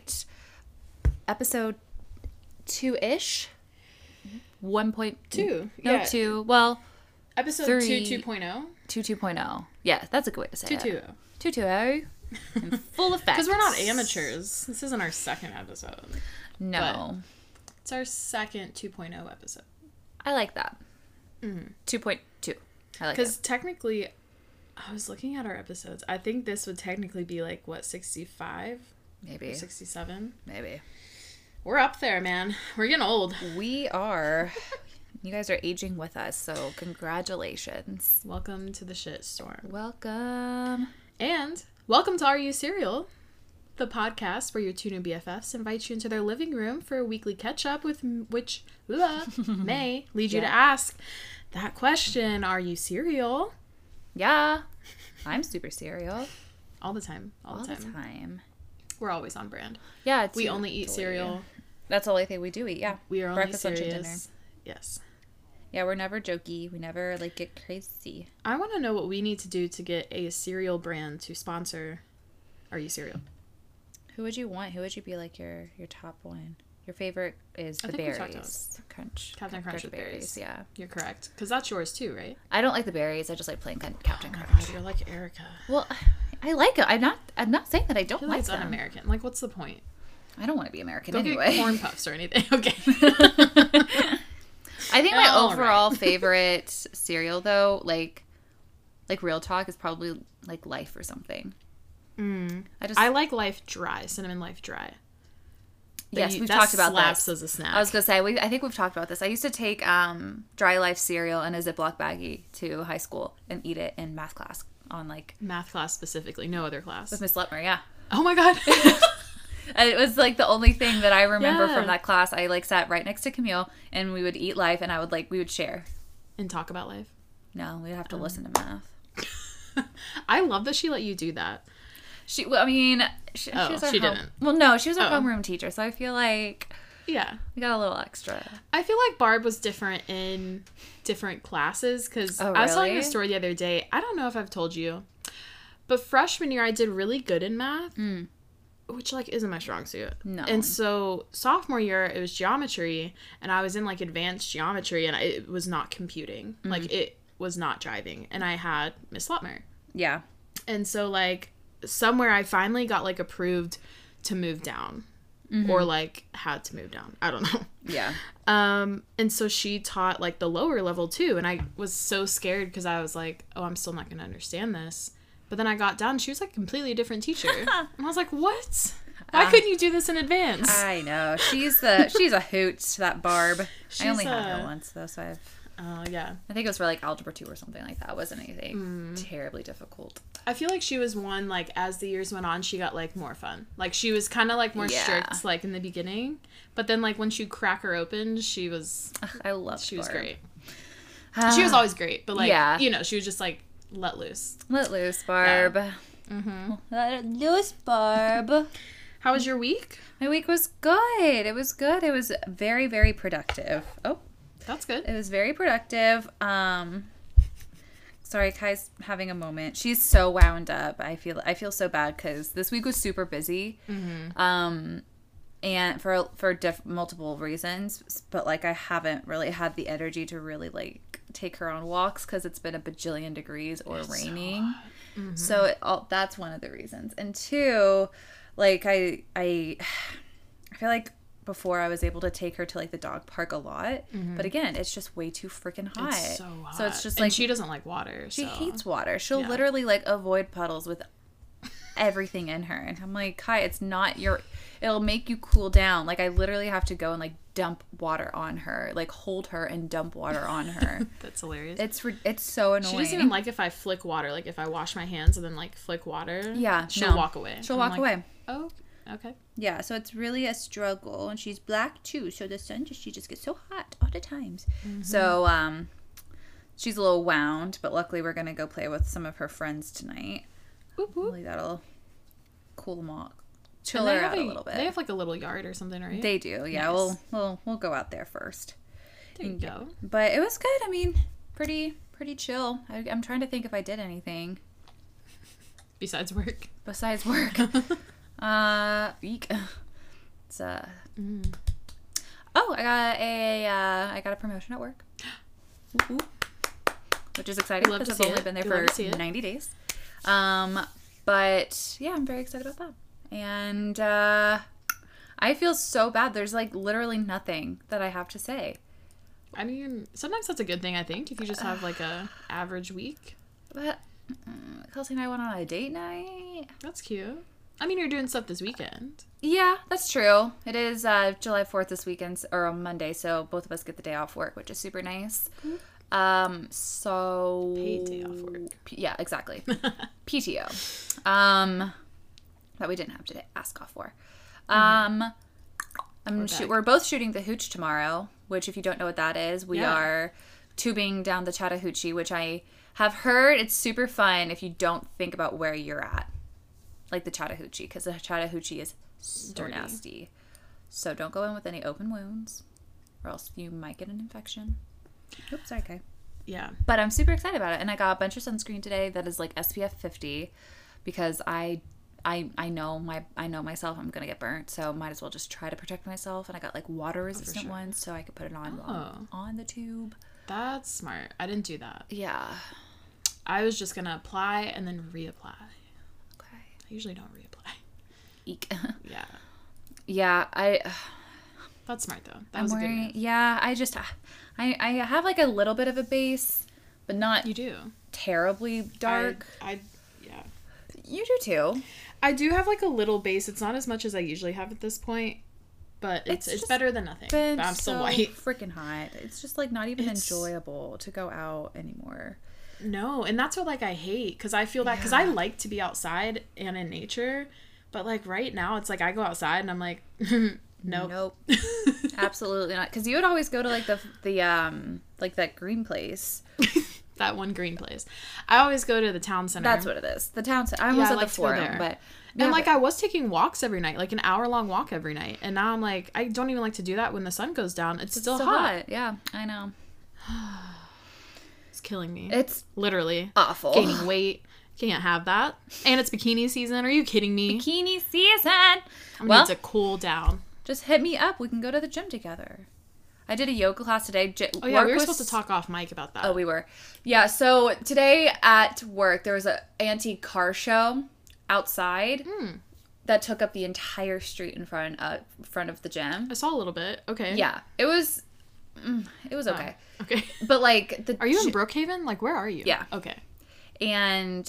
right. Episode two ish. One point Two, No, yeah. two. Well, Episode Three. two two point oh. two two oh. Yeah, that's a good way to say Two it. two. Oh. Two two oh. In full effect. Because we're not amateurs. This isn't our second episode. No. It's our second 2.0 episode. I like that. Mm-hmm. Two point two. I like Because technically, I was looking at our episodes. I think this would technically be like, what, 65 Maybe. 67? Maybe. We're up there, man. We're getting old. We are. You guys are aging with us, so congratulations. Welcome to the shit storm. Welcome. And welcome to Are You Serial, the podcast where your two new BFFs invite you into their living room for a weekly catch up with which may lead you to ask that question Are you serial? Yeah. I'm super serial All the time. All, all the the time. Time. We're always on brand. Yeah, We only eat totally. cereal. That's the only thing we do eat. Yeah, We are only breakfast, lunch, and dinner. Yes. Yeah, we're never jokey. We never like get crazy. I want to know what we need to do to get a cereal brand to sponsor Are You Cereal? Who would you want? Who would you be like your your top one? Your favorite is I the think we talked berries. Crunch. Captain Crunch with berries. Yeah. You're correct. Because that's yours too, right? I don't like the berries. I just like plain Captain Oh my Crunch. god, you're like Erica. Well, I like it. I'm not. I'm not saying that I I don't feel like like it's them. un-American. Like, what's the point? I don't want to be American Don't anyway. corn puffs or anything. Okay. I think my All overall favorite cereal, though, like, like real talk, is probably like Life or something. Mm. I just I like Life Dry, Cinnamon Life Dry. That yes, you- we've talked about slaps this. as a snack. I was gonna say we. I think we've talked about this. I used to take um, dry life cereal in a Ziploc baggie to high school and eat it in math class on like Math class specifically, no other class. with Miss Letmer. Yeah, Oh my god. and it was like the only thing that I remember Yeah. from that class. I like sat right next to Camille, and we would eat life, and I would like we would share. and talk about life. No, we'd have to um. listen to math. I love that she let you do that. She, well, I mean, she, Oh, she, was our she home- didn't. Well, no, she was our Oh. homeroom teacher, so I feel like Yeah. we got a little extra. I feel like Barb was different in different classes because Oh, I was telling really? a story the other day. I don't know if I've told you, but freshman year I did really good in math, which like isn't my strong suit. No. And so sophomore year it was geometry, and I was in like advanced geometry, and I, it was not computing. Hmm. Like it was not driving, and I had Miss Lutmer, Yeah. and so like somewhere I finally got like approved to move down. Mm-hmm. Or like had to move down. I don't know. Yeah. Um, and so she taught like the lower level too, and I was so scared because I was like, "Oh, I'm still not gonna understand this." But then I got down, she was like completely a different teacher, and I was like, "What? Why Uh, couldn't you do this in advance?" I know. She's the she's a hoot, that Barb. She's I only had her once though, so I've Oh yeah, I think it was for like algebra two or something like that. It wasn't anything Hmm. terribly difficult. I feel like she was one like as the years went on, she got like more fun. Like she was kind of like more Yeah. strict, like in the beginning, but then like once you crack her open, she was I love she was Barb. great. She was always great, but like Yeah. you know, she was just like let loose. Let loose, Barb. Mm-hmm. Let loose, Barb. How was your week? My week was good. It was good. It was very, very productive. Oh, That's good. it was very productive. Um sorry, Kai's having a moment. She's so wound up. I feel I feel so bad because this week was super busy. Um and for for diff- multiple reasons, but like I haven't really had the energy to really like take her on walks because it's been a bajillion degrees or raining. So it, all, that's one of the reasons. And two, like I I I feel like before I was able to take her to like the dog park a lot, mm-hmm. but again, it's just way too freaking hot. It's so hot. So it's just and like she doesn't like water. she so. hates water. She'll Yeah. literally like avoid puddles with everything in her. And I'm like, Kai, it's not your it'll make you cool down. Like I literally have to go and like dump water on her, like hold her and dump water on her. That's hilarious. it's re- it's so annoying. she doesn't even like if I flick water. Like if I wash my hands and then like flick water. Yeah, she'll no. walk away. She'll I'm walk like, away. Oh, okay. Yeah, so it's really a struggle, and she's black too, so the sun just she just gets so hot all the times. So um, she's a little wound, but luckily we're gonna go play with some of her friends tonight. Whoop, whoop. Hopefully that'll cool them off, chill her out a a- little bit. They have like a little yard or something, right? They do, yeah. Nice. We'll we'll we'll go out there first. there you go. But it was good. I mean, pretty pretty chill. I, I'm trying to think if I did anything Besides work. besides work. uh, eek. It's uh Mm. Oh, I got a uh, I got a promotion at work. Which is exciting because I've only it. been there We love to see for. 90 days. Um but yeah, I'm very excited about that. And uh I feel so bad. There's like literally nothing that I have to say. I mean, sometimes that's a good thing. I think if you just have like a average week, But mm, Kelsey and I went on a date night. that's cute. I mean, you're doing stuff this weekend. Yeah, that's true. It is uh, July 4th this weekend, or on Monday, so both of us get the day off work, which is super nice. Um, so. Paid day off work. P- yeah, exactly. PTO. Um, that we didn't have to ask off for. Um, I'm We're shoot, we're both shooting the Hooch tomorrow, which, if you don't know what that is, we Yeah. are tubing down the Chattahoochee, which I have heard it's super fun if you don't think about where you're at. Like the Chattahoochee, because the Chattahoochee is so Dirty. nasty. So don't go in with any open wounds, or else you might get an infection. Oops, sorry, Kai. Yeah. But I'm super excited about it, and I got a bunch of sunscreen today that is like SPF 50 because I. I, I know my I know myself I'm gonna get burnt so might as well just try to protect myself and I got like water oh, resistant sure. ones so I could put it on Oh. I'm on the tube. That's smart. I didn't do that. Yeah. I was just gonna apply and then reapply. I usually don't reapply. Eek. Yeah. yeah, I That's smart though. That I'm was a good wearing move. yeah, I just I I have like a little bit of a base, but not You do. terribly dark. I, I yeah. you do too. I do have like a little base. It's not as much as I usually have at this point, but it's It's it's, better than nothing. But I'm still so white. freaking hot. It's just like not even It's- enjoyable to go out anymore. No, and that's what like I hate because I feel that because I like to be outside and in nature, but like right now it's like I go outside and I'm like, nope. Nope. Absolutely not. Because you would always go to like the the um like that green place. that one green place. I always go to the town center. That's what it is. The town. center. I was I at like the forum, there. but and like but- I was taking walks every night, like an hour long walk every night, and now I'm like I don't even like to do that when the sun goes down. It's, it's still, so hot. Yeah, I know. It's killing me. It's Literally awful. gaining weight. Can't have that. And it's bikini season. Are you kidding me? Bikini season. I Well, need to cool down. just hit me up. We can go to the gym together. I did a yoga class today. J- Oh yeah, work we were was- supposed to talk off mic about that. Oh, we were. Yeah. So today at work, there was a antique car show outside Hmm. that took up the entire street in front uh, front of the gym. I saw a little bit. Okay. Yeah, it was. Mm, It was okay, Okay. but like the Are you in Brookhaven? Like where are you? Yeah. Okay. and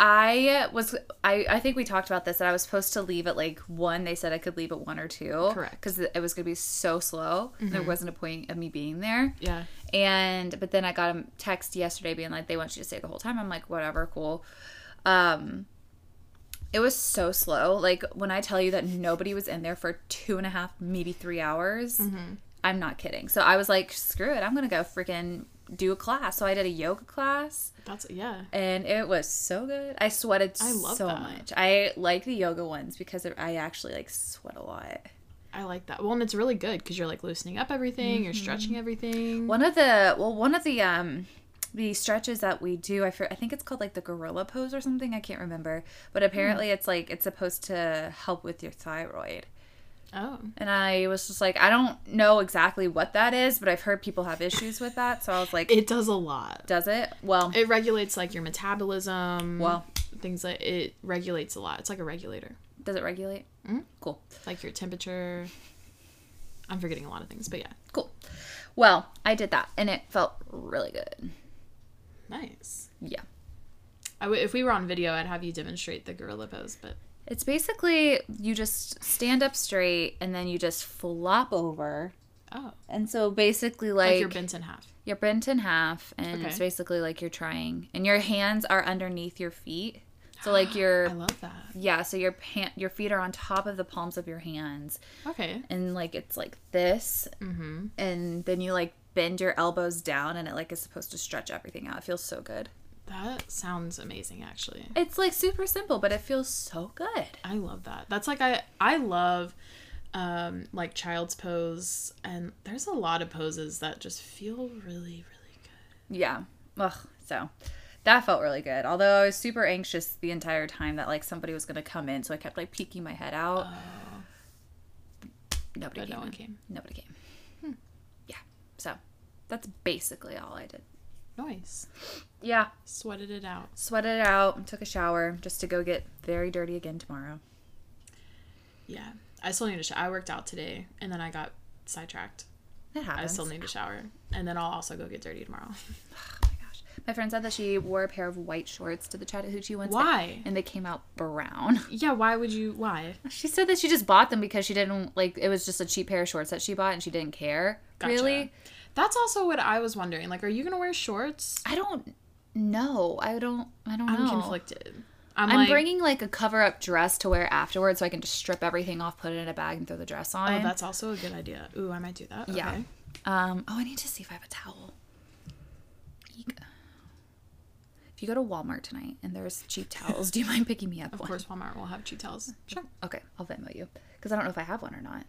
I was I I think we talked about this that I was supposed to leave at like one. They said I could leave at one or two. Correct. Because it was gonna be so slow. There wasn't a point of me being there. Yeah. And but then I got a text yesterday being like they want you to stay the whole time. I'm like whatever, cool. Um, it was so slow. Like when I tell you that nobody was in there for two and a half, maybe three hours, I'm not kidding. So I was like, screw it, I'm gonna go freaking do a class. So I did a yoga class That's yeah. and it was so good. I sweated I love so that. much. I like the yoga ones because I actually like sweat a lot. I like that. Well, and it's really good because you're like loosening up everything. You're stretching everything. One of the well, one of the um the stretches that we do, I I think it's called like the gorilla pose or something. I can't remember, but apparently it's like it's supposed to help with your thyroid. Oh. And I was just like, I don't know exactly what that is, but I've heard people have issues with that. So I was like, It does a lot. does it? Well, It regulates like your metabolism. Well. things like it regulates a lot. It's like a regulator. does it regulate? Mm-hmm. Cool. Like your temperature. I'm forgetting a lot of things, but yeah. Cool. Well, I did that and it felt really good. Nice. Yeah. I w- if we were on video, I'd have you demonstrate the gorilla pose, but It's basically you just stand up straight and then you just flop over. oh, And so basically like, like, you're bent in half. you're bent in half and it's basically like you're trying and your hands are underneath your feet. So like your I love that. yeah, so your pan- your feet are on top of the palms of your hands Okay. and like it's like this Mm-hmm. and then you like bend your elbows down and it like is supposed to stretch everything out. It feels so good. That sounds amazing, actually. It's like super simple, but it feels so good. I love that. That's like I I love um like child's pose and there's a lot of poses that just feel really really good. Yeah. Ugh. So that felt really good. Although I was super anxious the entire time that like somebody was gonna come in, so I kept like peeking my head out. Nobody but came. no one in. came. Nobody came. Yeah. So that's basically all I did. Nice. Yeah. Sweated it out. Sweated it out. Took a shower just to go get very dirty again tomorrow. Yeah. I still need to shower. I worked out today and then I got sidetracked. That happens. I still need to shower. And then I'll also go get dirty tomorrow. Oh my gosh. My friend said that she wore a pair of white shorts to the Chattahoochee Wednesday. Why? And they came out brown. Yeah, why would you why? She said that she just bought them because she didn't like it was just a cheap pair of shorts that she bought and she didn't care. Gotcha. Really? That's also what I was wondering. Like, are you gonna wear shorts? I don't know. I don't I don't I'm know. conflicted. I'm, I'm like, bringing like a cover up dress to wear afterwards so I can just strip everything off, put it in a bag and throw the dress on. Oh, that's also a good idea. Ooh, I might do that. Yeah. Okay. Um, oh, I need to see if I have a towel. Eek. If you go to Walmart tonight and there's cheap towels, do you mind picking me up Of one? course, Walmart will have cheap towels. Sure. Okay, I'll Venmo you because I don't know if I have one or not.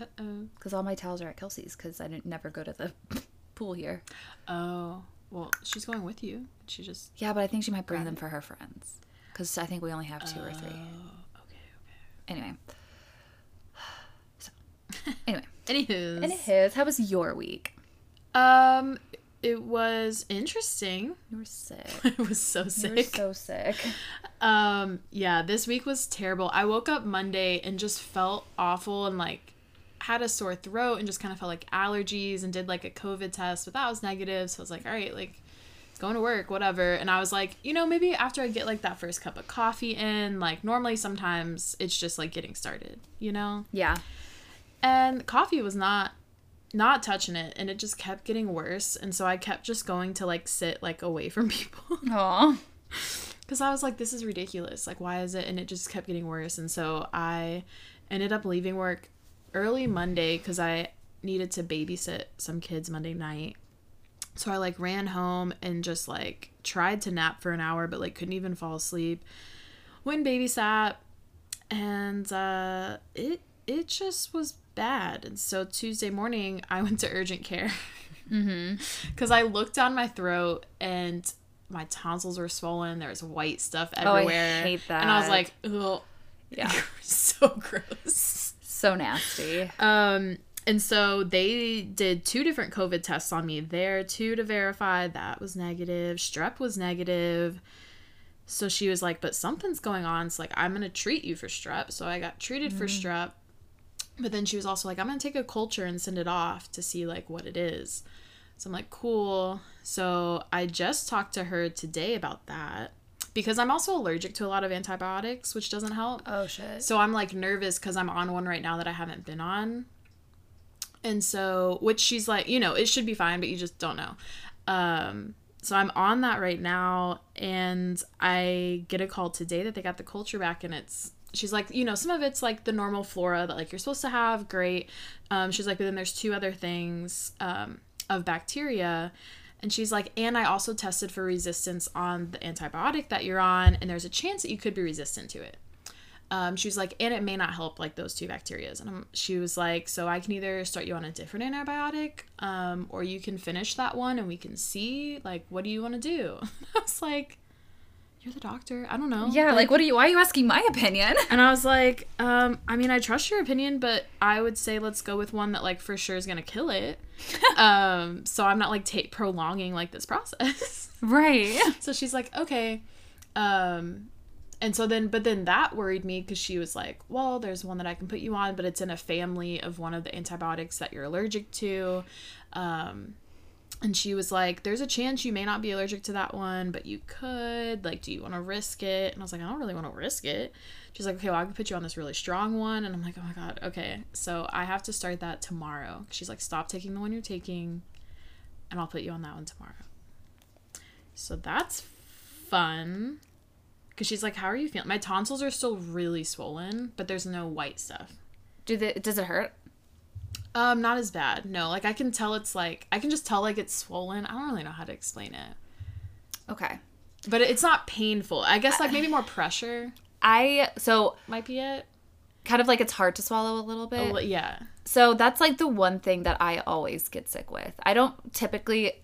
Uh oh. Because all my towels are at Kelsey's because I didn't never go to the pool here. Oh. Well, she's going with you. She just. Yeah, but I think she might bring them for her friends because I think we only have two or three. Oh. Okay. Anyway. So, anyway, Okay. And his. How was your week? Um, it was interesting. You were sick. I was so You were sick. so sick. Um, yeah, this week was terrible. I woke up Monday and just felt awful and like had a sore throat and just kind of felt like allergies and did like a COVID test, but that was negative. So I was like, all right, like going to work, whatever. And I was like, you know, maybe after I get like that first cup of coffee in, like normally sometimes it's just like getting started, you know? Yeah. And coffee was not not touching it and it just kept getting worse and so I kept just going to like sit like away from people. Aw. Because I was like, this is ridiculous. Like, why is it? And it just kept getting worse. And so I ended up leaving work early Monday because I needed to babysit some kids Monday night. So I like ran home and just like tried to nap for an hour, but like couldn't even fall asleep. Went and babysat, and uh, it it just was bad. And so Tuesday morning, I went to urgent care because I looked down my throat and my tonsils were swollen. There was white stuff Oh, I everywhere. hate And I was like, ugh. Yeah. so gross. So nasty. Um, and so they did two different COVID tests on me there, two to verify that was negative. Strep was negative. So she was like, but something's going on. So like, I'm gonna treat you for strep. So I got treated for strep. But then she was also like, I'm gonna take a culture and send it off to see like what it is. So I'm like, cool. So I just talked to her today about that because I'm also allergic to a lot of antibiotics, which doesn't help. Oh shit. So I'm like nervous because I'm on one right now that I haven't been on. And so, which she's like, you know, it should be fine, but you just don't know. Um, so I'm on that right now, and I get a call today that they got the culture back, and it's she's like, you know, some of it's like the normal flora that like you're supposed to have, great. Um, she's like, but then there's two other things um, of bacteria. And she's like, and I also tested for resistance on the antibiotic that you're on, and there's a chance that you could be resistant to it um, she was like, and it may not help like those two bacterias. And I'm, she was like, so I can either start you on a different antibiotic, um, or you can finish that one and we can see like what do you want to do. I was like, you're the doctor. I don't know. Yeah, like, what are you? Why are you asking my opinion? And I was like, um, I mean, I trust your opinion, but I would say let's go with one that like for sure is gonna kill it. um, so I'm not like ta- prolonging like this process. Right. So she's like, okay. Um, and so then, but then that worried me because she was like, well, there's one that I can put you on, but it's in a family of one of the antibiotics that you're allergic to. Um, and she was like, there's a chance you may not be allergic to that one, but you could. Like, do you want to risk it? And I was like, I don't really want to risk it. She's like, okay, well, I can put you on this really strong one. And I'm like, oh my God, okay. So I have to start that tomorrow. She's like, stop taking the one you're taking, and I'll put you on that one tomorrow. So that's fun. Because she's like, How are you feeling? My tonsils are still really swollen, but there's no white stuff. Do the, does it hurt? Um, not as bad. No, like I can tell it's like, I can just tell like it's swollen. I don't really know how to explain it. Okay. But it's not painful. I guess like maybe more pressure I so might be it. kind of like it's hard to swallow a little bit. Oh, yeah. So that's like the one thing that I always get sick with. I don't typically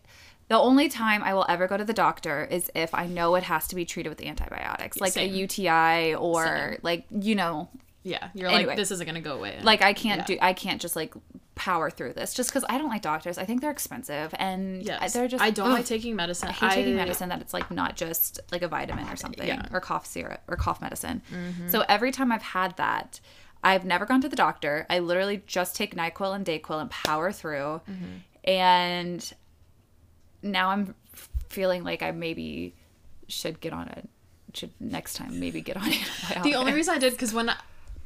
the only time I will ever go to the doctor is if I know it has to be treated with antibiotics, like Same. a UTI or Same. like you know Yeah, you're Anyway. like this isn't gonna go away. like I can't Yeah. do I can't just like power through this just because I don't like doctors. I think they're expensive and yes, they're just I don't ugh. like taking medicine. I hate taking medicine that it's like not just like a vitamin or something Yeah. or cough syrup or cough medicine. Mm-hmm. So every time I've had that, I've never gone to the doctor. I literally just take NyQuil and DayQuil and power through. Mm-hmm. And now I'm feeling like I maybe should get on it. Should next time maybe get on antibiotics. The only reason I did because when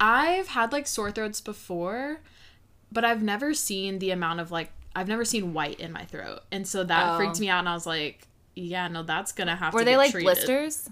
I've had like sore throats before, but I've never seen the amount of like I've never seen white in my throat, and so that Oh. freaked me out. And I was like, yeah, no, that's gonna have were to. they like treated. blisters,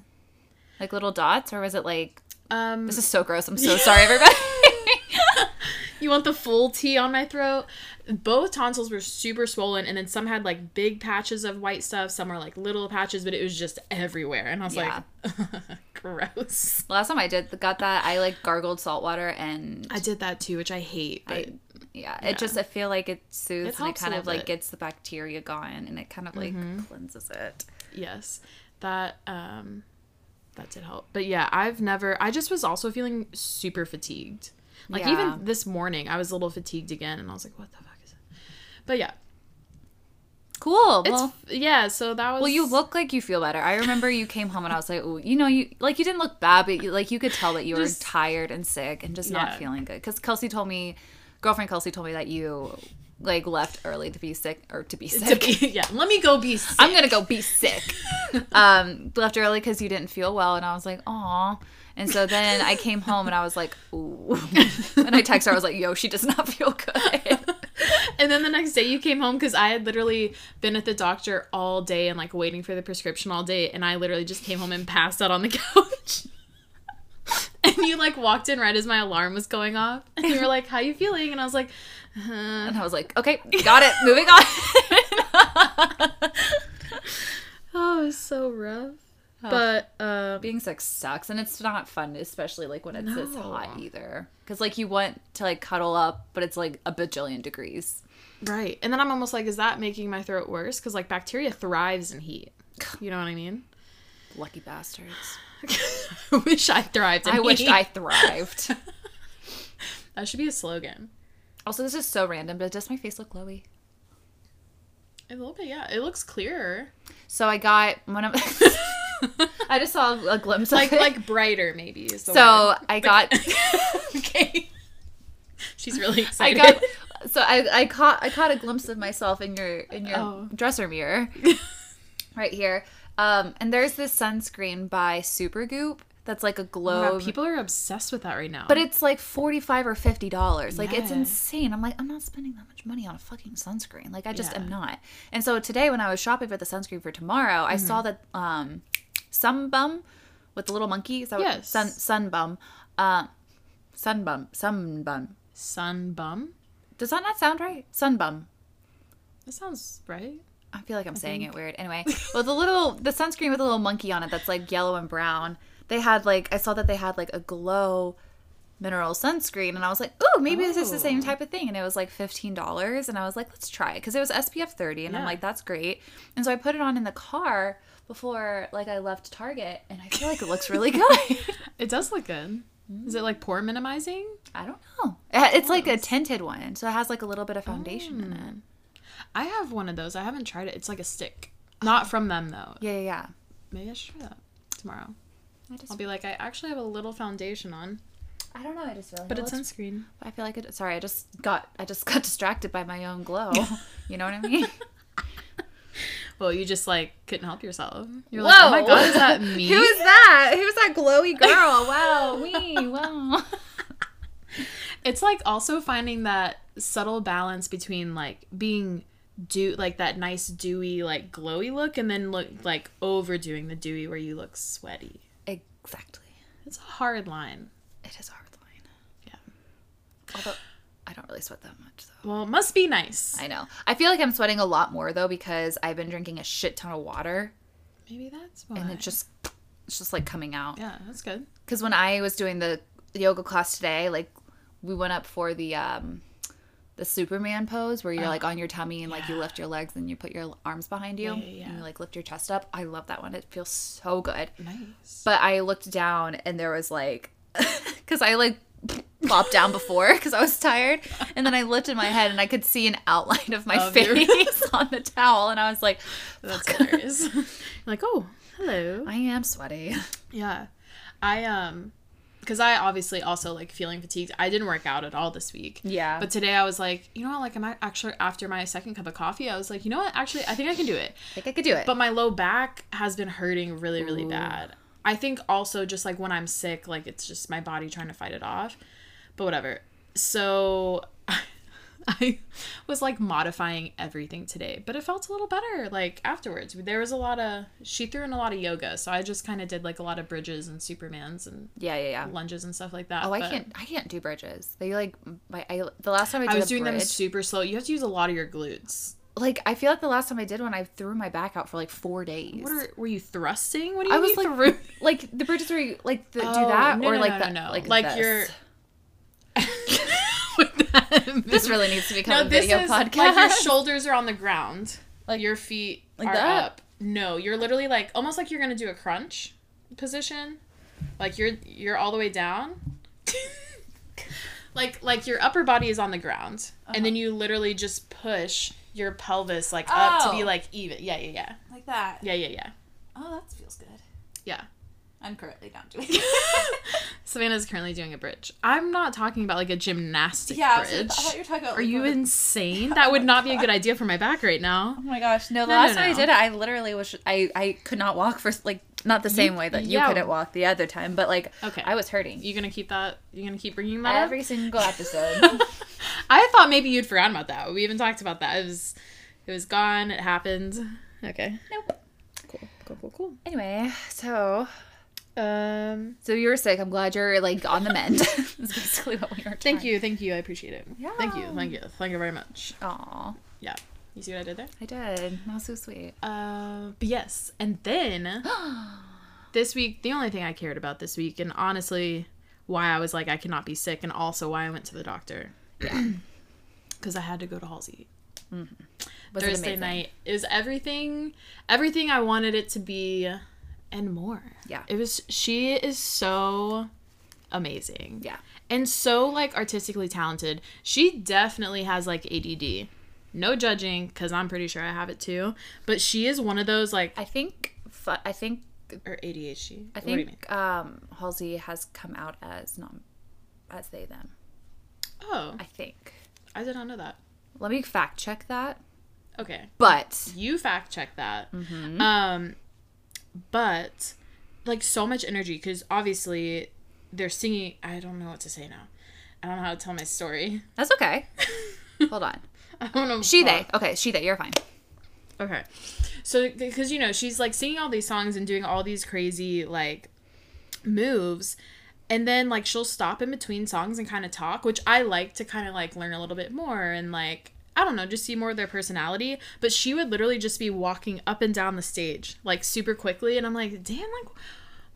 like little dots, or was it like? Um, This is so gross. I'm so sorry, everybody. you want the full T on my throat? Both tonsils were super swollen, and then some had like big patches of white stuff. Some were like little patches, but it was just everywhere. And I was Yeah. like, gross. Last time I did got that, I like gargled salt water and I did that too, which I hate. But I, yeah, it just I feel like it soothes It and it kind of like bit. Mm-hmm. gets the bacteria gone and it kind of like cleanses it. yes that um that did help but yeah i've never i just was also feeling super fatigued like Yeah. even this morning i was a little fatigued again and i was like what the fuck is it but yeah Cool. it's well, yeah so that was well, you look like you feel better. I remember you came home and I was like, "Ooh, you know, you like you didn't look bad, but you, like you could tell that you were tired and sick and just not feeling good." Because Kelsey told me, girlfriend Kelsey told me that you like left early to be sick or to be to sick. be, yeah let me go be sick. I'm gonna go be sick. um, left early because you didn't feel well, and I was like, "Aw." And so then I came home and I was like, "Ooh," and I texted her. I was like, "Yo, she does not feel good." and then the next day you came home because i had literally been at the doctor all day and like waiting for the prescription all day and i literally just came home and passed out on the couch and you like walked in right as my alarm was going off and you were like how you feeling and i was like uh, And I was like, "Okay, got it. Moving on." oh it was so rough but uh Being sick sucks, and it's not fun, especially like when it's this hot either. Because like you want to like cuddle up, but it's like a bajillion degrees. right and then i'm almost like is that making my throat worse because like bacteria thrives in heat you know what i mean Lucky bastards. i wish i thrived in I heat. I thrived. that should be a slogan also, this is so random, but does my face look glowy? a little bit yeah it looks clearer So I got one of. I just saw a glimpse like of it. like brighter maybe so word. I got. okay she's really excited. I got. So I, I caught I caught a glimpse of myself in your in your Oh. dresser mirror, right here. Um, and there's this sunscreen by Supergoop that's like a Oh glow. People are obsessed with that right now but it's like forty five or fifty dollars. Like it's insane. I'm like, I'm not spending that much money on a fucking sunscreen. Like I just Yeah. am not. And so today when I was shopping for the sunscreen for tomorrow, I Mm-hmm. saw that um Sunbum with the little monkey. Is that what- Yes. Sun Sunbum. Uh, Sunbum. Sunbum. sun bum Does that not sound right? Sunbum. that sounds right I feel like I'm saying it weird. Anyway, well, the little the sunscreen with a little monkey on it that's like yellow and brown. They had like I saw that they had like a glow mineral sunscreen, and I was like, oh, maybe this is the same Oh. type of thing. And it was like fifteen dollars, and I was like, let's try it because it was SPF thirty, and I'm like, that's great. And so I put it on in the car before like I left Target, and I feel like it looks really good. it does look good is it like pore minimizing I don't know. It's like a tinted one, so it has like a little bit of foundation in it. Mm. i have one of those i haven't tried it it's like a stick not oh. from them though Yeah, yeah, yeah. maybe i should try that tomorrow I just, i'll be like i actually have a little foundation on I don't know. I just feel like but it it's sunscreen I feel like it. Sorry, I just got I just got distracted by my own glow. you know what I mean? well you just like couldn't help yourself you're like oh my god is that me Who is that? Who's that glowy girl? Wow, me. Wow. it's like also finding that subtle balance between like being dew like that nice dewy like glowy look and then look like overdoing the dewy where you look sweaty Exactly. it's a hard line It is a hard line. Yeah. Although I don't really sweat that much though. Well it must be nice I know. I feel like I'm sweating a lot more though because I've been drinking a shit ton of water maybe that's why and it just it's just like coming out. yeah that's good Because when I was doing the yoga class today, like we went up for the um the Superman pose where you're like on your tummy and like you lift your legs and you put your arms behind you Yeah, yeah, yeah. and you like lift your chest up. I love that one. It feels so good. nice But I looked down and there was like, because I like plopped down before because I was tired. And then I lifted my head and I could see an outline of my Of your- face on the towel. And I was like, That's "Fuck." hilarious. like, oh, hello. I am sweaty. Yeah. I um because I obviously also like feeling fatigued. I didn't work out at all this week. Yeah. But today I was like, you know what, like I'm actually after my second cup of coffee, I was like, you know what, actually I think I can do it. I think I could do it. But my low back has been hurting really, really bad. I think also just like when I'm sick, like it's just my body trying to fight it off. But whatever. So I I was like modifying everything today, but it felt a little better like afterwards. There was a lot of she threw in a lot of yoga, so I just kind of did like a lot of bridges and supermans and yeah, yeah, yeah. lunges and stuff like that. Oh, I but can't. I can't do bridges. They like my. I the last time I did I was doing them bridge, super slow. You have to use a lot of your glutes. Like I feel like the last time I did one, I threw my back out for like four days. What are, were you thrusting? What do you I was like, through? like the bridges where you like the, do Oh, that no, or no, like no, that, no, like Like this. you're- This really needs to become a video is podcast. like your shoulders are on the ground, Like- your feet like are that? up. No, you're literally like almost like you're gonna do a crunch position, like you're you're all the way down. like like your upper body is on the ground, and then uh-huh. you literally just push your pelvis like up to be Oh. like even. Yeah, yeah, yeah, like that. yeah, yeah, yeah, Oh, that feels good. yeah. I'm currently not doing Savannah's currently doing a bridge. I'm not talking about like a gymnastic Yeah, bridge. you were talking about. Are you insane? That would not be a good idea for my back right now. Oh my gosh! No, the No, last no, time I did it, I literally was. I I could not walk for like not the same way that you yeah. couldn't walk the other time, but like Okay. I was hurting You gonna keep that? You gonna keep bringing that every up? single episode. I thought maybe you'd forgotten about that. We even talked about that. It was, it was gone. It happened. Okay. nope. Cool. Cool. Cool. Cool. Anyway, so Um. so you were sick. I'm glad you're like on the mend. That's basically what we were. Thank you. Thank you. I appreciate it. Yeah. Thank you. Thank you. Thank you very much. Aw, Yeah. You see what I did there? I did. That was so sweet. Uh. But yes. And then this week, the only thing I cared about this week, and honestly, why I was like I cannot be sick, and also why I went to the doctor. Yeah. Because I had to go to Halsey. It Thursday night is everything everything I wanted it to be and more. Yeah. It was she is so amazing. Yeah. And so like artistically talented. She definitely has like ADD. No judging cuz I'm pretty sure I have it too, but she is one of those like I think. I think. or ADHD. I what do you mean? think. Um, Halsey has come out as not as they them. Oh, I think. I did not know that. Let me fact check that. Okay. But you fact check that Mm-hmm. um but like so much energy because obviously they're singing i don't know what to say now i don't know how to tell my story that's okay. Hold on. i don't know She they. Okay, she they. You're fine. okay so because you know she's like singing all these songs and doing all these crazy like moves and then like she'll stop in between songs and kind of talk which i like to kind of like learn a little bit more and like i don't know just see more of their personality. But she would literally just be walking up and down the stage like super quickly. And i'm like damn like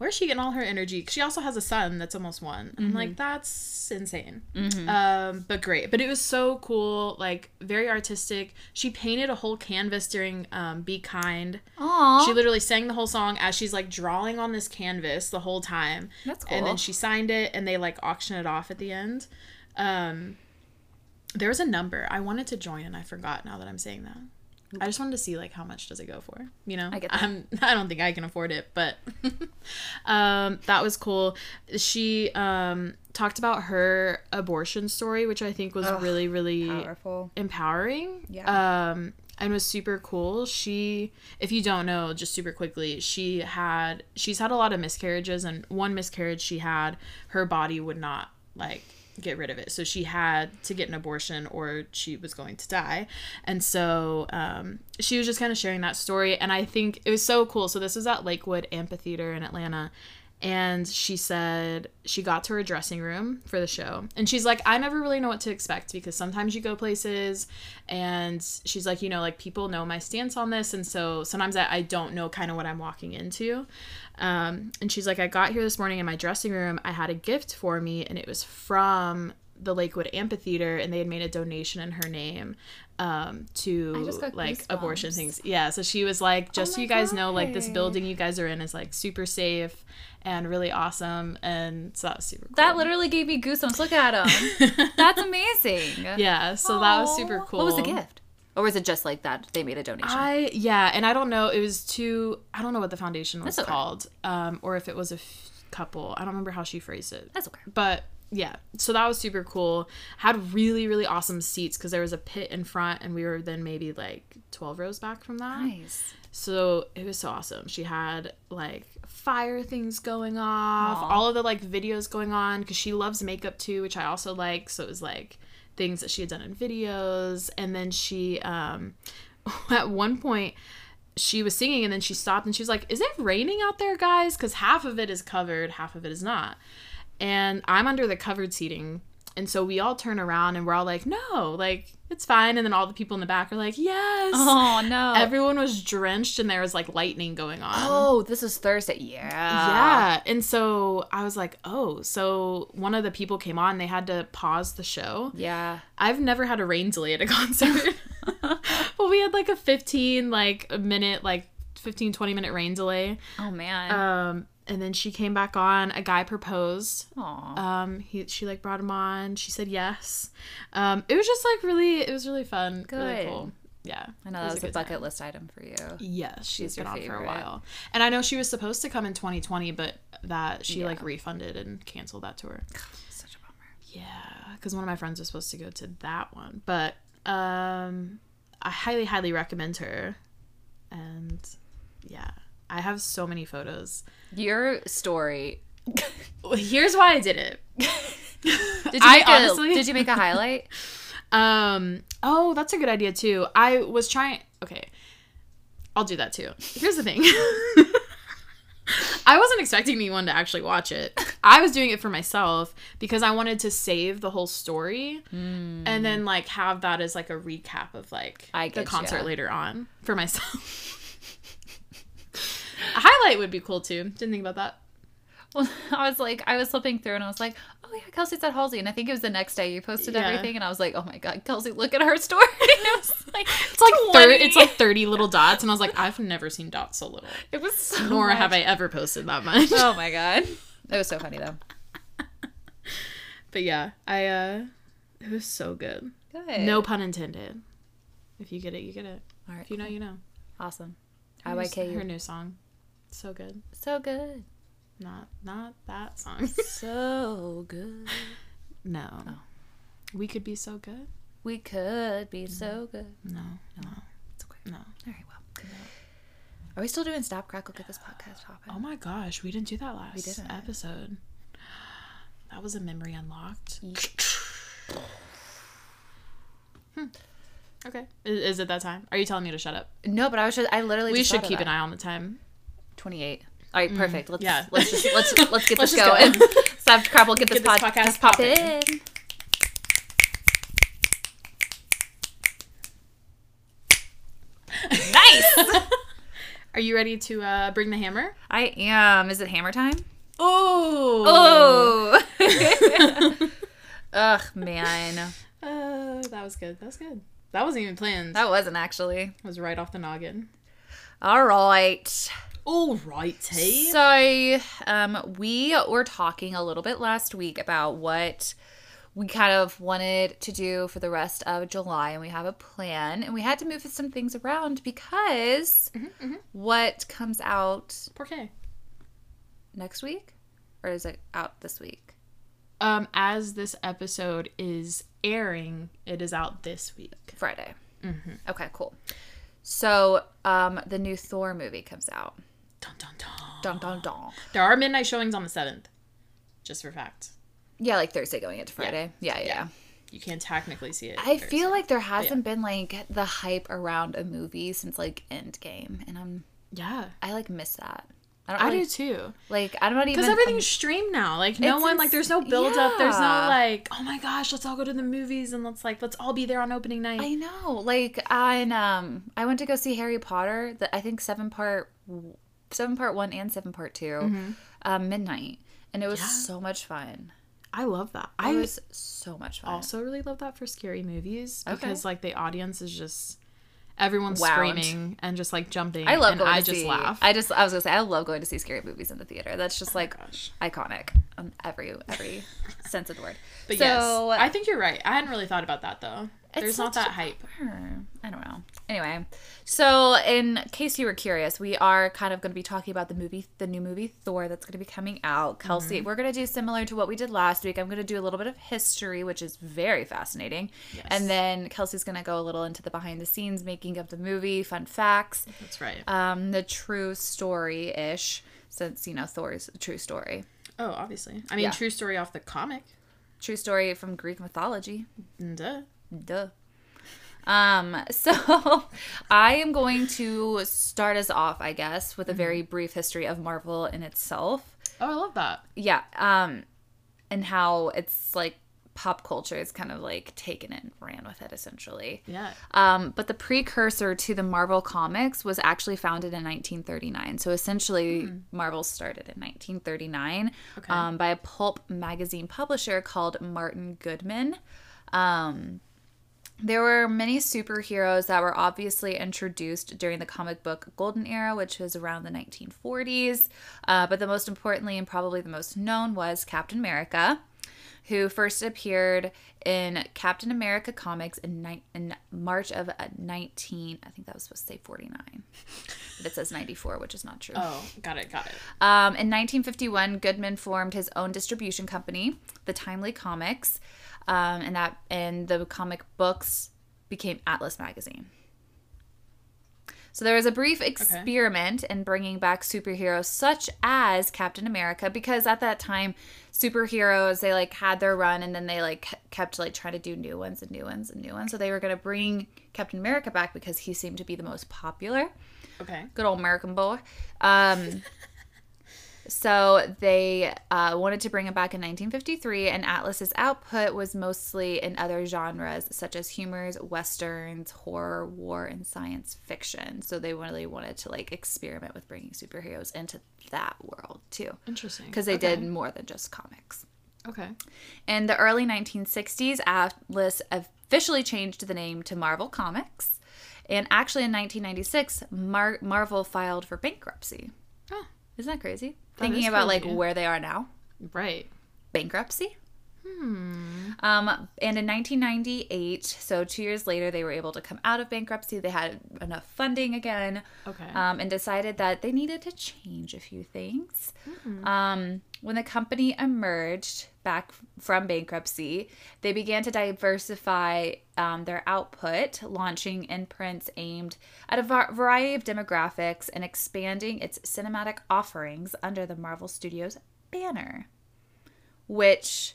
where's she getting all her energy? she also has a son that's almost one i'm like that's insane um but great but it was so cool like very artistic she painted a whole canvas during um be kind Aww. she literally sang the whole song as she's like drawing on this canvas the whole time. That's cool. And then she signed it and they like auction it off at the end. Um there was a number. I wanted to join and I forgot now that I'm saying that. I just wanted to see like how much does it go for, you know? I get that. I'm, I don't think I can afford it, but um that was cool. She um talked about her abortion story, which I think was Ugh, really really Powerful. empowering. Yeah. Um, and was super cool. She, if you don't know, just super quickly, she had she's had a lot of miscarriages, and one miscarriage she had, her body would not like get rid of it, so she had to get an abortion or she was going to die. And so um, she was just kind of sharing that story, and I think it was so cool. So this was at Lakewood Amphitheater in Atlanta, and she said she got to her dressing room for the show. And she's like i never really know what to expect because sometimes you go places and she's like you know like people know my stance on this. And so sometimes i, I don't know kind of what i'm walking into um, and she's like i got here this morning in my dressing room i had a gift for me and it was from the Lakewood Amphitheater, and they had made a donation in her name um, to like abortion things. Yeah, so she was like, just so you guys know, like this building you guys are in is like super safe and really awesome, and so that was super cool. That literally gave me goosebumps. Look at him. That's amazing. yeah, so that was super cool. What was the gift? Or was it just like that? They made a donation. I yeah, and I don't know. It was to I don't know what the foundation was okay. called, um, or if it was a f- couple. I don't remember how she phrased it. That's okay. But yeah, so that was super cool. Had really really awesome seats because there was a pit in front, and we were then maybe like twelve rows back from that. Nice. So it was so awesome. She had like fire things going off, Aw. all of the like videos going on because she loves makeup too, which I also like. So it was like things that she had done in videos, and then she um at one point she was singing and then she stopped and she was like, "Is it raining out there, guys? Because half of it is covered, half of it is not." And I'm under the covered seating. And so we all turn around and we're all like, no, like, it's fine. And then all the people in the back are like, yes. Oh no. Everyone was drenched and there was like lightning going on. oh, this is Thursday. Yeah. Yeah. And so I was like, oh, so one of the people came on, they had to pause the show. Yeah. I've never had a rain delay at a concert. but we had like a 15 like a minute like 15 20 minute rain delay. Oh man. Um and then she came back on. A guy proposed. Aw. Um, he she like brought him on. She said yes. Um, it was just like really, it was really fun, really Good. cool. Yeah, I know that was a good bucket time. list item for you. Yes, she's your been on for a while, and I know she was supposed to come in 2020, but that she Yeah. like refunded and canceled that tour. Such a bummer. Yeah, because one of my friends was supposed to go to that one, but um, I highly, highly recommend her, and yeah, I have so many photos. Your story. Here's why I did it. Did you I make honestly- a, Did you make a highlight? Um. Oh, that's a good idea too. I was trying. Okay, I'll do that too. Here's the thing. I wasn't expecting anyone to actually watch it. I was doing it for myself because I wanted to save the whole story and then like have that as like a recap of like the concert later on for myself. a highlight would be cool too. Didn't think about that. Well, I was like, I was flipping through and I was like, oh yeah, Kelsey's at Halsey. And I think it was the next day you posted Yeah. everything. And I was like, oh my God, Kelsey, look at her story. And it was like, It's like thir- it's like thirty little dots, and I was like, I've never seen dots so little. it was so Nor much. have I ever posted that much. Oh my God. It was so funny though. But yeah, I uh it was so good. Good. No pun intended. If you get it, you get it. All right. If you know, you know. Awesome. Her, IYK. her new song. So good. So good. Not not that song. So good. no. Oh. We could be so good. We could be so good. No. No. It's okay. No. All right, well. Are we still doing Snap Crackle Get This Podcast Poppin'? Oh my gosh, we didn't do that last we didn't. episode. That was a memory unlocked. Hmm. Okay. Is, is it that time? Are you telling me to shut up? No, but I was just, I literally We should keep an eye on the time. 28. All right, perfect. Let's yeah. let's just let's let's get Let's this going. go. Snap Crackle Get This, Get this pod- podcast pop in. nice. Are you ready to uh, bring the hammer? I am. Is it hammer time? Oh. Oh. Ugh, man. Uh, that was good. That was good. That wasn't even planned. That wasn't actually. That was right off the noggin. All right. All right, So, um, we were talking a little bit last week about what we kind of wanted to do for the rest of July, and we have a plan, and we had to move some things around because what comes out Porqué. next week, or is it out this week? Um, as this episode is airing, it is out this week. Friday. Okay, cool. So, um, the new Thor movie comes out. Dun dun dun. Dun dun dun. There are midnight showings on the seventh, just for fact. Yeah, like Thursday going into Friday. Yeah, yeah. yeah. You can't technically see it. I Thursday. feel like there hasn't been like the hype around a movie since like Endgame, and I'm yeah, I like miss that. I I really, do too. like I don't even Because everything's streamed now. Like no one, ins- like there's no build up. There's no like, oh my gosh, let's all go to the movies and let's like let's all be there on opening night. I know. Like on um I went to go see Harry Potter, the I think seven part seven part 1 and seven part 2 um midnight, and it was Yeah. so much fun. I love that. It I was so much fun. also really love that for scary movies Okay. because like the audience is just everyone's Wound. screaming and just like jumping. I love and going I to just see. laugh. I just I was gonna say I love going to see scary movies in the theater. That's just like gosh. iconic on every every sense of the word. But so yes, I think you're right. I hadn't really thought about that though. It's There's not that hype. I don't know. Anyway, so in case you were curious, we are kind of going to be talking about the movie, the new movie Thor that's going to be coming out. Kelsey, Mm-hmm. we're going to do similar to what we did last week. I'm going to do a little bit of history, which is very fascinating, Yes. and then Kelsey's going to go a little into the behind the scenes making of the movie, fun facts, That's right. um, the true story ish, since you know Thor's a true story, oh, obviously. I mean, yeah. true story off the comic. true story from Greek mythology. Duh. Duh. Um, so I am going to start us off, I guess, with a very brief history of Marvel in itself. Oh, I love that. Yeah. Um, and how it's like pop culture is kind of like taken it and ran with it essentially. Yeah. Um, but the precursor to the Marvel comics was actually founded in 1939. So essentially, Marvel started in 1939 Okay. um, by a pulp magazine publisher called Martin Goodman. Um, there were many superheroes that were obviously introduced during the comic book golden era, which was around the 1940s. Uh, but the most importantly and probably the most known was Captain America, who first appeared in Captain America comics in, ni- in March of uh, 19. I think that was supposed to say 49, but it says 94, which is not true. Oh, got it. Got it. Um, in 1951, Goodman formed his own distribution company, the Timely Comics, um, and that and the comic books became Atlas Magazine. So there was a brief experiment in bringing back superheroes such as Captain America because at that time superheroes they like had their run and then they like kept like trying to do new ones and new ones and new ones. So they were going to bring Captain America back because he seemed to be the most popular Okay. good old American boy. Um, so they uh, wanted to bring it back in 1953, and Atlas's output was mostly in other genres such as humors, westerns, horror, war, and science fiction. So they really wanted to like experiment with bringing superheroes into that world too, Interesting. because they Okay. did more than just comics. Okay. In the early 1960s, Atlas officially changed the name to Marvel Comics. And actually, in 1996, Mar- Marvel filed for bankruptcy. Isn't that crazy? That Thinking is about like where they are now. right. Bankruptcy. Hmm. Um, and in 1998, so two years later, they were able to come out of bankruptcy. They had enough funding again Okay. um, and decided that they needed to change a few things. Mm-hmm. Um, when the company emerged back from bankruptcy, they began to diversify um, their output, launching imprints aimed at a va- variety of demographics and expanding its cinematic offerings under the Marvel Studios banner. Which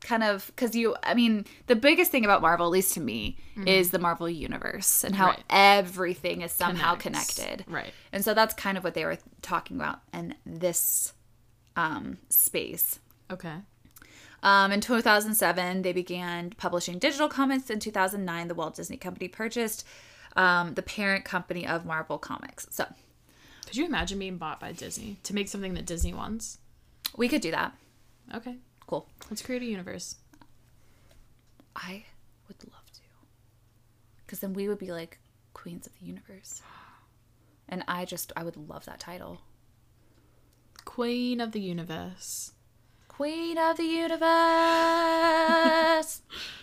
kind of because you i mean the biggest thing about marvel at least to me is the marvel universe and how Mm-hmm. Right. everything is somehow Connects. connected Right. and so that's kind of what they were talking about in this um, space Okay. um, in 2007 they began publishing digital comics in 2009 the walt disney company purchased um, the parent company of marvel comics so Could you imagine being bought by Disney to make something that Disney wants? we could do that Okay. Cool Let's create a universe. i would love to because then we would be like queens of the universe and i just i would love that title Queen of the universe. queen of the universe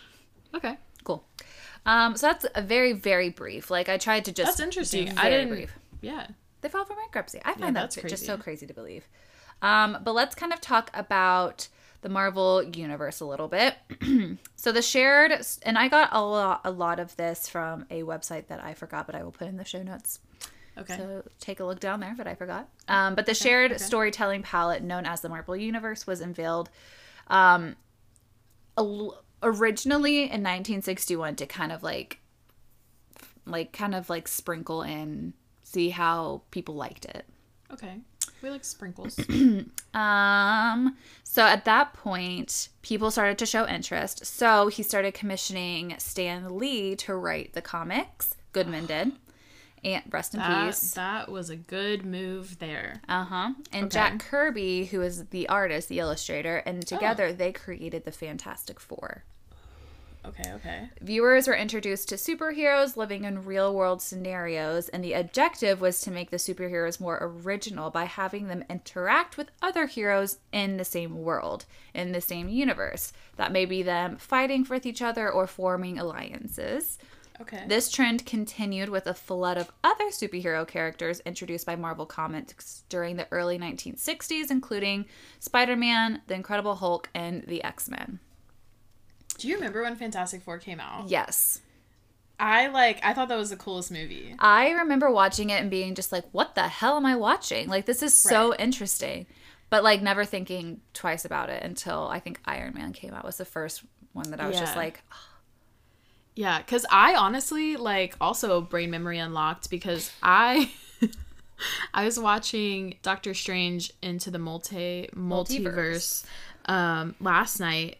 Okay. cool um so that's a very very brief like i tried to just That's interesting. I didn't. brief Yeah. they filed for bankruptcy i find that's that just so crazy. crazy to believe um but let's kind of talk about the marvel universe a little bit so the shared and i got a lot a lot of this from a website that i forgot but i will put in the show notes Okay. so take a look down there, but I forgot. Um, but the shared okay. storytelling palette known as the Marvel Universe was unveiled um, al- originally in 1961 to kind of like, like kind of like sprinkle in, see how people liked it. okay. We like sprinkles. Um, so at that point, people started to show interest. So he started commissioning Stan Lee to write the comics. Goodman did. And rest in That, peace. that was a good move there. Uh huh. And Okay. Jack Kirby, who is the artist, the illustrator, and Oh. together they created the Fantastic Four. Okay, okay. Viewers were introduced to superheroes living in real world scenarios, and the objective was to make the superheroes more original by having them interact with other heroes in the same world, in the same universe. That may be them fighting with each other or forming alliances. Okay. This trend continued with a flood of other superhero characters introduced by Marvel Comics during the early 1960s, including Spider Man, The Incredible Hulk, and the X Men. Do you remember when Fantastic Four came out? Yes. I like I thought that was the coolest movie. I remember watching it and being just like, what the hell am I watching? Like, this is so interesting. But, like, never thinking twice about it until I think Iron Man came out, was the first one that I was just Yeah. like, Yeah, because I honestly like also brain memory unlocked because I I was watching Doctor Strange into the multi multiverse um last night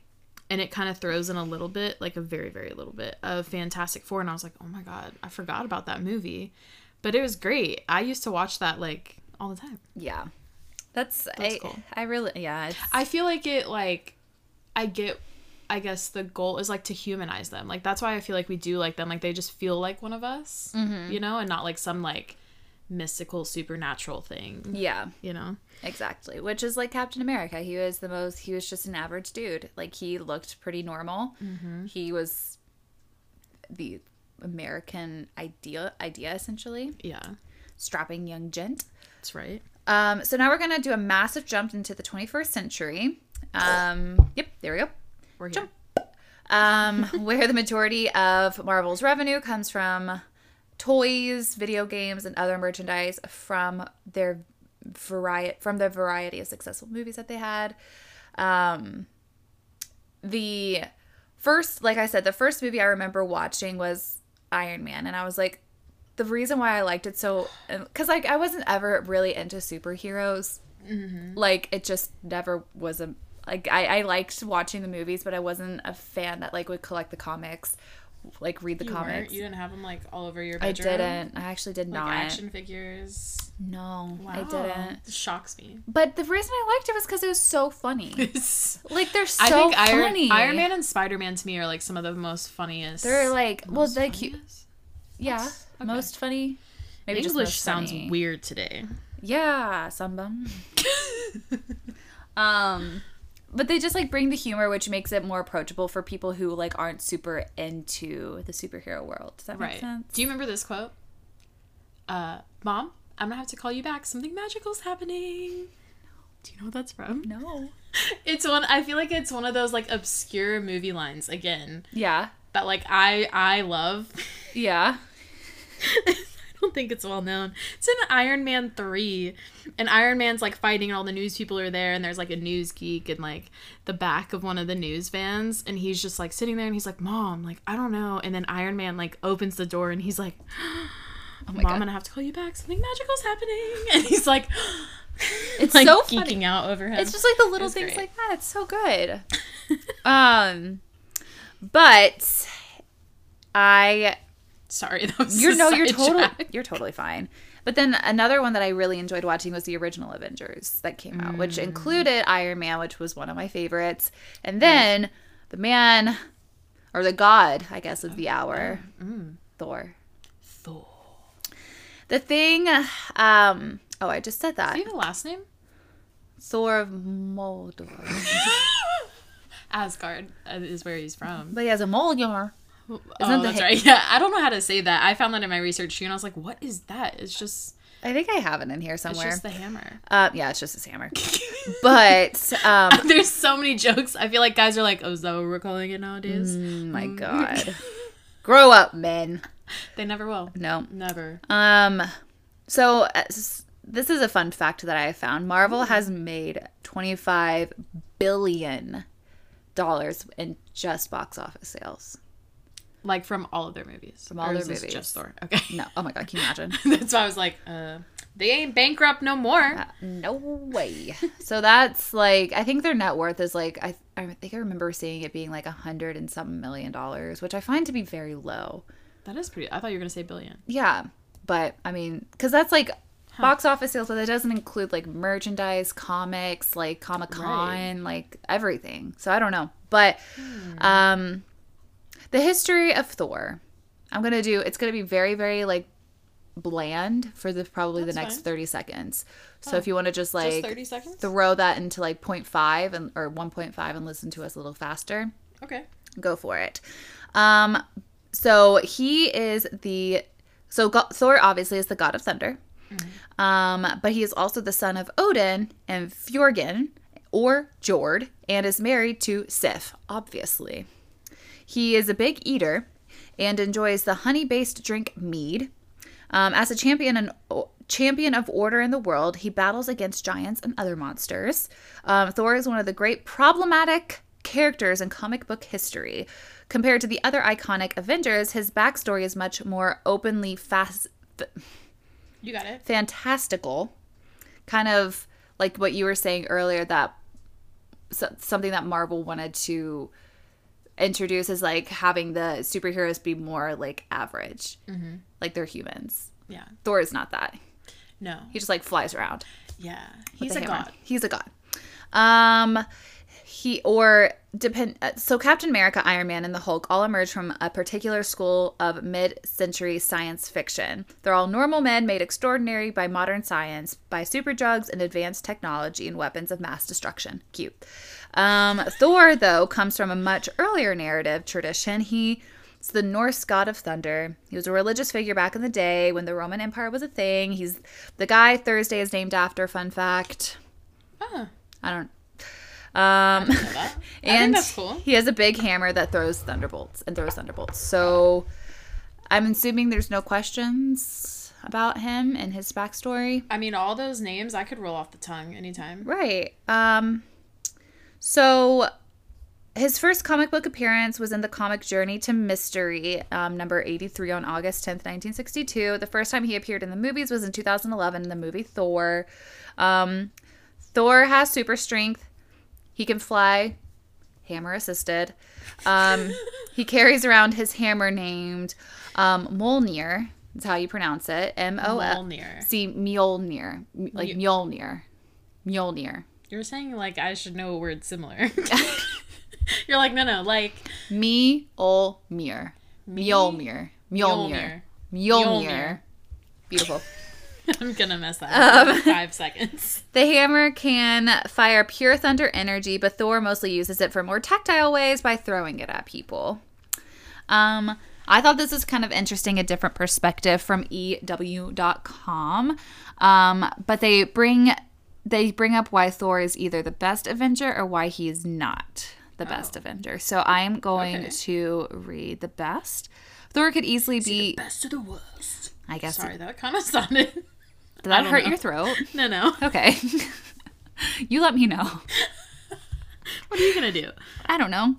and it kind of throws in a little bit, like a very, very little bit of Fantastic Four, and I was like, oh my god, I forgot about that movie. But it was great. I used to watch that like all the time. yeah. That's, That's I, cool. I really, yeah. I feel like it like I get I guess the goal is like to humanize them. Like that's why I feel like we do like them. Like they just feel like one of us, mm-hmm. you know, and not like some like mystical supernatural thing, yeah. you know. Exactly. Which is like Captain America. He was the most, he was just an average dude. Like, he looked pretty normal. He was the American idea, idea essentially. Yeah. Strapping young gent. That's right. Um, so now we're going to do a massive jump into the 21st century. Um, yep, there we go. We're here. Um, where the majority of Marvel's revenue comes from toys, video games, and other merchandise from their variety from the variety of successful movies that they had. Um, the first, like I said, the first movie I remember watching was Iron Man, and I was like, the reason why I liked it so, because like I wasn't ever really into superheroes. Like it just never was a like I, I liked watching the movies, but I wasn't a fan that like would collect the comics, like read the You comics. You didn't have them like all over your bedroom. I didn't. I actually did Like not. action figures. No, Wow. I didn't. It shocks me. But the reason I liked it was because it was so funny. like they're so I think funny. Iron Man and Spider Man to me are like some of the most funniest. They're like well, you, funniest? yeah, Okay. most funny. Maybe just English sounds funny. weird today. Yeah, sambum. um, but they just like bring the humor, which makes it more approachable for people who like aren't super into the superhero world. Does that make Right. sense? Do you remember this quote? Uh, Mom, I'm gonna have to call you back. Something magical's happening. Do you know what that's from? No. It's one. I feel like it's one of those like obscure movie lines again Yeah. that like I I love. Yeah. Don't think it's well known. It's in Iron Man 3. And Iron Man's like fighting and all the news people are there and there's like a news geek in like the back of one of the news vans and he's just like sitting there and he's like, "Mom, like I don't know." And then Iron Man like opens the door and he's like, Oh "Mom, I'm going to have to call you back. Something magical's happening." And he's like It's like so geeking funny. out over him. It's just like the little things great. like that. It's so good. um, but I sorry. That was you're no, you're totally you're totally fine. But then another one that I really enjoyed watching was the original Avengers that came out, Mm. which included Iron Man, which was one of my favorites, and then the man or the god, I guess, of the hour, Mm. Thor. Thor. The thing, um, oh, I just said that. Do you have a last name? Thor of Moldor. Asgard uh, is where he's from. but he has a Moldor. Oh, that the that's ha- right. Yeah, I don't know how to say that. I found that in my research too, and I was like, "What is that?" It's just, I think I have it in here somewhere. it's just the hammer. uh, yeah, it's just his hammer. but um, There's so many jokes. I feel like guys are like, "Oh, is that what we're calling it nowadays?" oh my god, grow up, men. They never will. No. Never. Um, so uh, this is a fun fact that I found. Marvel has made twenty five billion dollars in just box office sales. Like from all of their movies. From all Or their movies. Just Thor. Okay. No, oh my god, can you imagine? That's why I was like, uh, they ain't bankrupt no more. Uh, no way. So that's like I think their net worth is like I I think I remember seeing it being like a hundred and some million dollars, which I find to be very low. That is pretty. I thought you were gonna say billion. Yeah, but I mean, because that's like box office sales, but that doesn't include like merchandise, comics, like Comic Con, like everything. So I don't know, but um, the history of Thor. I'm gonna do. It's gonna be very, very like bland for the probably That's the next fine. 30 seconds. So if you want to just like Just 30 seconds? throw that into like 0.5 and or 1.5 and listen to us a little faster, Okay. go for it. Um, so he is the so go- Thor obviously is the god of thunder, um, but he is also the son of Odin and Fjorgyn or Jord, and is married to Sif. Obviously, he is a big eater and enjoys the honey-based drink mead. Um, as a champion and champion of order in the world, he battles against giants and other monsters. Um, Thor is one of the great problematic characters in comic book history. Compared to the other iconic Avengers, his backstory is much more openly fast, You got it. fantastical, kind of like what you were saying earlier that so, something that Marvel wanted to introduce is like having the superheroes be more like average, like they're humans. Yeah. Thor is not that. No. He just like flies around. Yeah. He's a hammer. god. He's a god. Um, he or depend. uh, So Captain America, Iron Man, and the Hulk all emerge from a particular school of mid-century science fiction. They're all normal men made extraordinary by modern science, by super drugs and advanced technology and weapons of mass destruction. Cute. Um, Thor, though, comes from a much earlier narrative tradition. He's the Norse god of thunder. He was a religious figure back in the day when the Roman Empire was a thing. He's the guy Thursday is named after. Fun fact. Oh, I don't. Um, know that. I and cool. he has a big hammer that throws thunderbolts and throws thunderbolts. So I'm assuming there's no questions about him and his backstory. I mean, all those names I could roll off the tongue anytime. Right. Um so his first comic book appearance was in the comic Journey to Mystery, um, number 83 on August 10th, 1962. The first time he appeared in the movies was in 2011 in the movie Thor. Um, Thor has super strength. He can fly, hammer assisted. Um, he carries around his hammer named um, Mjolnir. That's how you pronounce it. M O L. Mjolnir. See, Mjolnir. Like Mjolnir. Mjolnir. You're saying like I should know a word similar. You're like, no, no, like Mjolnir. Mjolnir. Mjolnir. Mjolnir. Mjolnir. Beautiful. I'm gonna mess that up Um, in five seconds. The hammer can fire pure thunder energy, but Thor mostly uses it for more tactile ways by throwing it at people. Um, I thought this was kind of interesting, a different perspective from EW.com. Um, but they bring they bring up why Thor is either the best Avenger or why he is not the best Avenger. So I'm going Okay. to read the best. Thor could easily be, Best of the worst. I guess, Sorry, that kind of sounded. Did that hurt know. your throat? No, no. Okay. you let me know. What are you gonna do? I don't know.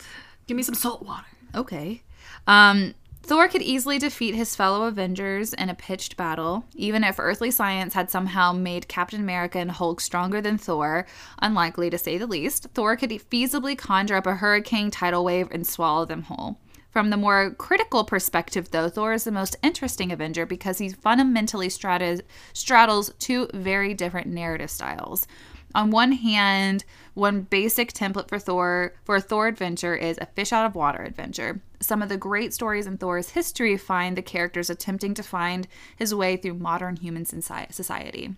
Give me some salt water. Okay. Um, Thor could easily defeat his fellow Avengers in a pitched battle, even if earthly science had somehow made Captain America and Hulk stronger than Thor, unlikely to say the least. Thor could feasibly conjure up a hurricane tidal wave and swallow them whole. From the more critical perspective, though, Thor is the most interesting Avenger because he fundamentally straddles, straddles two very different narrative styles. On one hand, one basic template for Thor for a Thor adventure is a fish out of water adventure. Some of the great stories in Thor's history find the characters attempting to find his way through modern human society.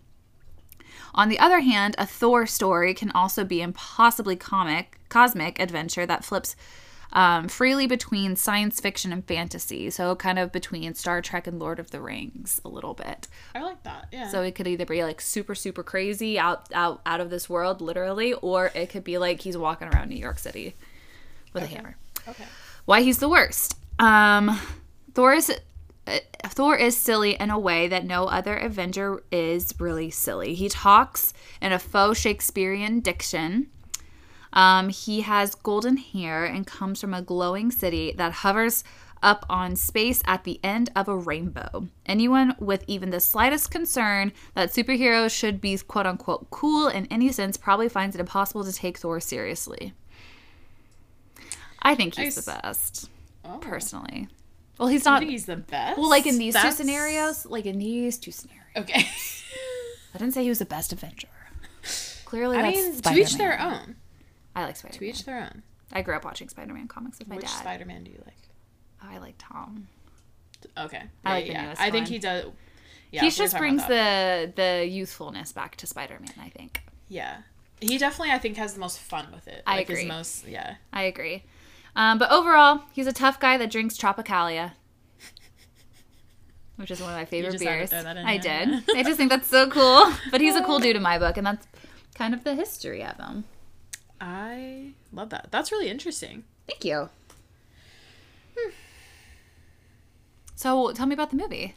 On the other hand, a Thor story can also be an possibly comic, cosmic adventure that flips um, freely between science fiction and fantasy. So, kind of between Star Trek and Lord of the Rings, a little bit. I like that. Yeah. So it could either be like super super crazy out out out of this world literally or it could be like he's walking around New York City with a hammer. okay. Why he's the worst. Um Thor is uh, Thor is silly in a way that no other Avenger is really silly. He talks in a faux Shakespearean diction. Um, he has golden hair and comes from a glowing city that hovers up on space at the end of a rainbow. Anyone with even the slightest concern that superheroes should be quote unquote cool in any sense probably finds it impossible to take Thor seriously. I think he's I the best, Oh. personally. Well, he's I not. think he's the best. Well, like in these That's- two scenarios, like in these two scenarios, Okay. I didn't say he was the best Avenger. Clearly, I mean, to Spider-Man. each their own. I like Spider Man. To each their own. I grew up watching Spider Man comics with my Which dad. Spider Man do you like? oh, I like Tom. Okay. I Yeah, like the yeah. newest I think one. he does. Yeah, he just brings the the youthfulness back to Spider Man. I think. Yeah. He definitely, I think, has the most fun with it. I like, agree. His most, yeah. I agree. Um, but overall, he's a tough guy that drinks Tropicalia, which is one of my favorite just had to beers. throw that in I did. I just think that's so cool. But he's a cool dude in my book, and that's kind of the history of him. I love that. That's really interesting. Thank you. Hmm. So tell me about the movie.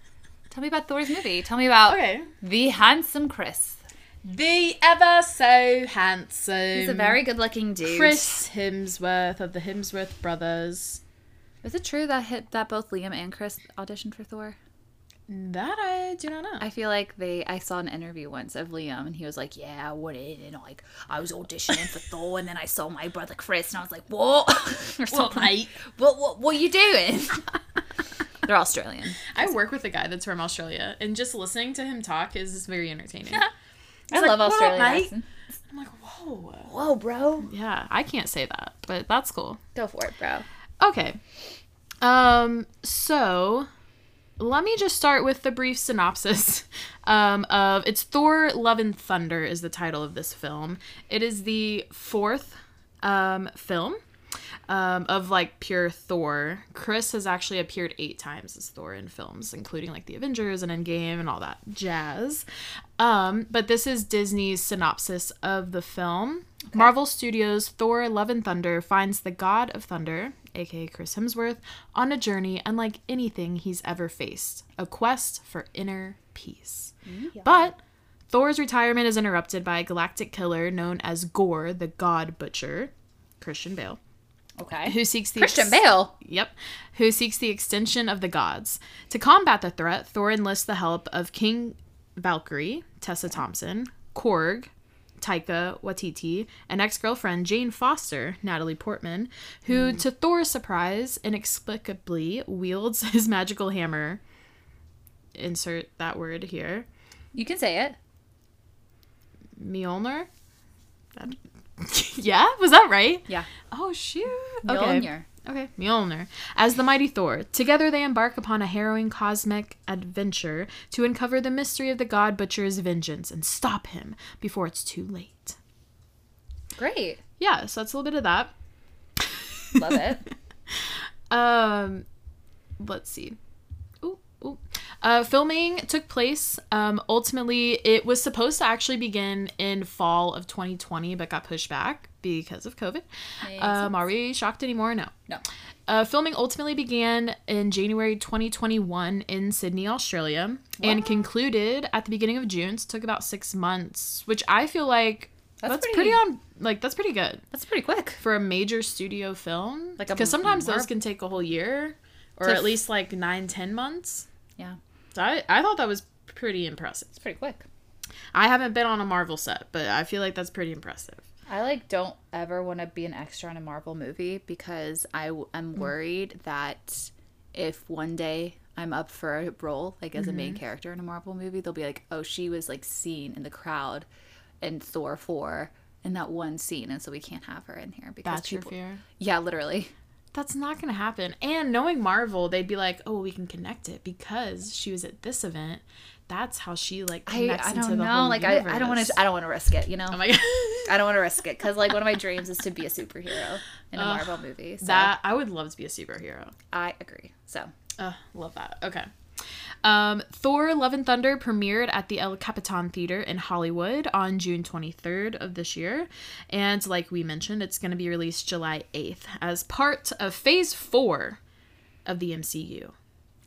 tell me about Thor's movie. Tell me about Okay. the handsome Chris. The ever so handsome. He's a very good-looking dude. Chris Hemsworth of the Hemsworth brothers. Is it true that hit that both Liam and Chris auditioned for Thor? That I do not know. I feel like they. I saw an interview once of Liam, and he was like, "Yeah, I went in and like I was auditioning for Thor, and then I saw my brother Chris, and I was like, what? or something. mate? What? What? What are you doing? They're Australian. I work with a guy that's from Australia, and just listening to him talk is very entertaining. I love "What Australian mate?" accents. I'm like, whoa. Whoa, bro. Yeah, I can't say that, but that's cool. Go for it, bro. Okay. Um, so let me just start with the brief synopsis um, of it's Thor Love and Thunder is the title of this film. It is the fourth um, film um, of like pure Thor. Chris has actually appeared eight times as Thor in films, including like the Avengers and Endgame and all that jazz. Um, but this is Disney's synopsis of the film. Marvel Studios' Thor: Love and Thunder finds the God of Thunder, aka Chris Hemsworth, on a journey unlike anything he's ever faced a quest for inner peace. But Thor's retirement is interrupted by a galactic killer known as Gore, the God Butcher, Christian Bale, Okay. who seeks the Christian ex- Bale. Yep. Who seeks the extension of the gods. To combat the threat, Thor enlists the help of King Valkyrie, Tessa Thompson, Korg, Taika Waititi, an ex girlfriend Jane Foster, Natalie Portman, who, hmm. to Thor's surprise, inexplicably wields his magical hammer. Insert that word here. You can say it. Mjolnir? That- yeah? Was that right? Yeah. Oh, shoot. Mjolnir. Okay, Mjolnir. As the mighty Thor, together they embark upon a harrowing cosmic adventure to uncover the mystery of the God Butcher's vengeance and stop him before it's too late. Great. Yeah, so that's a little bit of that. Love it. Um, let's see. Ooh, ooh. Uh, filming took place. Um, ultimately, it was supposed to actually begin in fall of 2020, but got pushed back because of COVID. Um, are we shocked anymore? No. No. Uh, filming ultimately began in January 2021 in Sydney, Australia, and concluded at the beginning of June. So it took about six months, which I feel like That's that's, pretty- pretty, on. Like that's pretty good That's pretty quick. for a major studio film. Like because sometimes those can take a whole year, or at f- least like nine, ten months. Yeah. So I, I thought that was pretty impressive. It's pretty quick. I haven't been on a Marvel set, but I feel like that's pretty impressive. I like don't ever want to be an extra in a Marvel movie because I am mm. worried that if one day I'm up for a role like as a main mm-hmm. character in a Marvel movie, they'll be like, "Oh, she was like seen in the crowd in Thor 4 in that one scene and so we can't have her in here because That's your fear. Yeah, literally. That's not gonna happen. And knowing Marvel, they'd be like, "Oh, we can connect it because she was at this event. That's how she like I, connects I into don't the know. whole Like I, I don't want to I don't want to risk it, you know. Oh my god, I don't want to risk it cuz like one of my dreams is to be a superhero in a Ugh, Marvel movie. So that I would love to be a superhero. I agree. So, Uh, love that. Okay. Um, Thor: Love and Thunder premiered at the El Capitan Theater in Hollywood on June 23rd of this year, and like we mentioned, it's going to be released July 8th as part of Phase Four of the MCU, or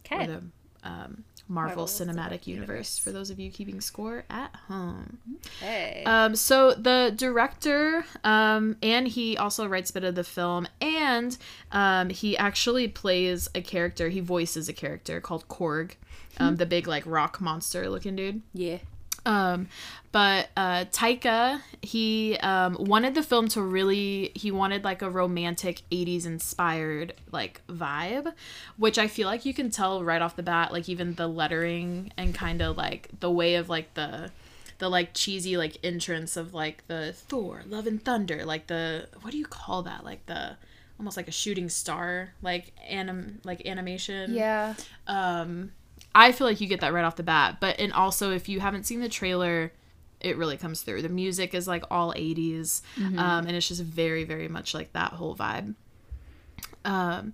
okay. the um, Marvel, Marvel Cinematic, Cinematic Universe. Universe. For those of you keeping score at home. Hey. Um, so the director, um, and he also writes a bit of the film, and um, he actually plays a character. He voices a character called Korg, um, the big like rock monster looking dude. yeah. Um, but uh, Taika, he um, wanted the film to really, he wanted like a romantic 80s inspired like vibe, which I feel like you can tell right off the bat, like even the lettering and kind of like the way of like the, the like cheesy like entrance of like the Thor, Love and Thunder, like the, what do you call that? Like the, almost like a shooting star, like anim, like animation. Yeah. Um, I feel like you get that right off the bat. But and also if you haven't seen the trailer, it really comes through. The music is like all 80s. Um, and it's just very, very much like that whole vibe. Um,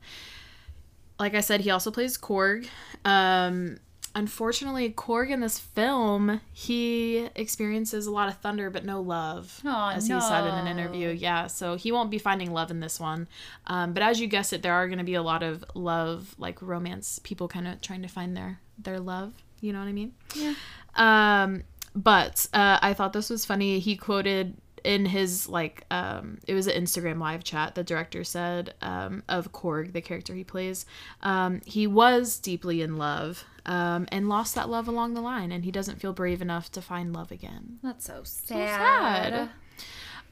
like I said, he also plays Korg. Um, unfortunately, Korg in this film, he experiences a lot of thunder but no love, Aw, as he said in an interview. Yeah, so he won't be finding love in this one. Um, but as you guessed it, there are going to be a lot of love, like romance, people kind of trying to find their their love. You know what I mean? Yeah. Um, but uh, I thought this was funny. He quoted in his like um, it was an Instagram live chat. The director said um, of Korg, the character he plays, um, he was deeply in love um, and lost that love along the line, and he doesn't feel brave enough to find love again. That's so sad. sad.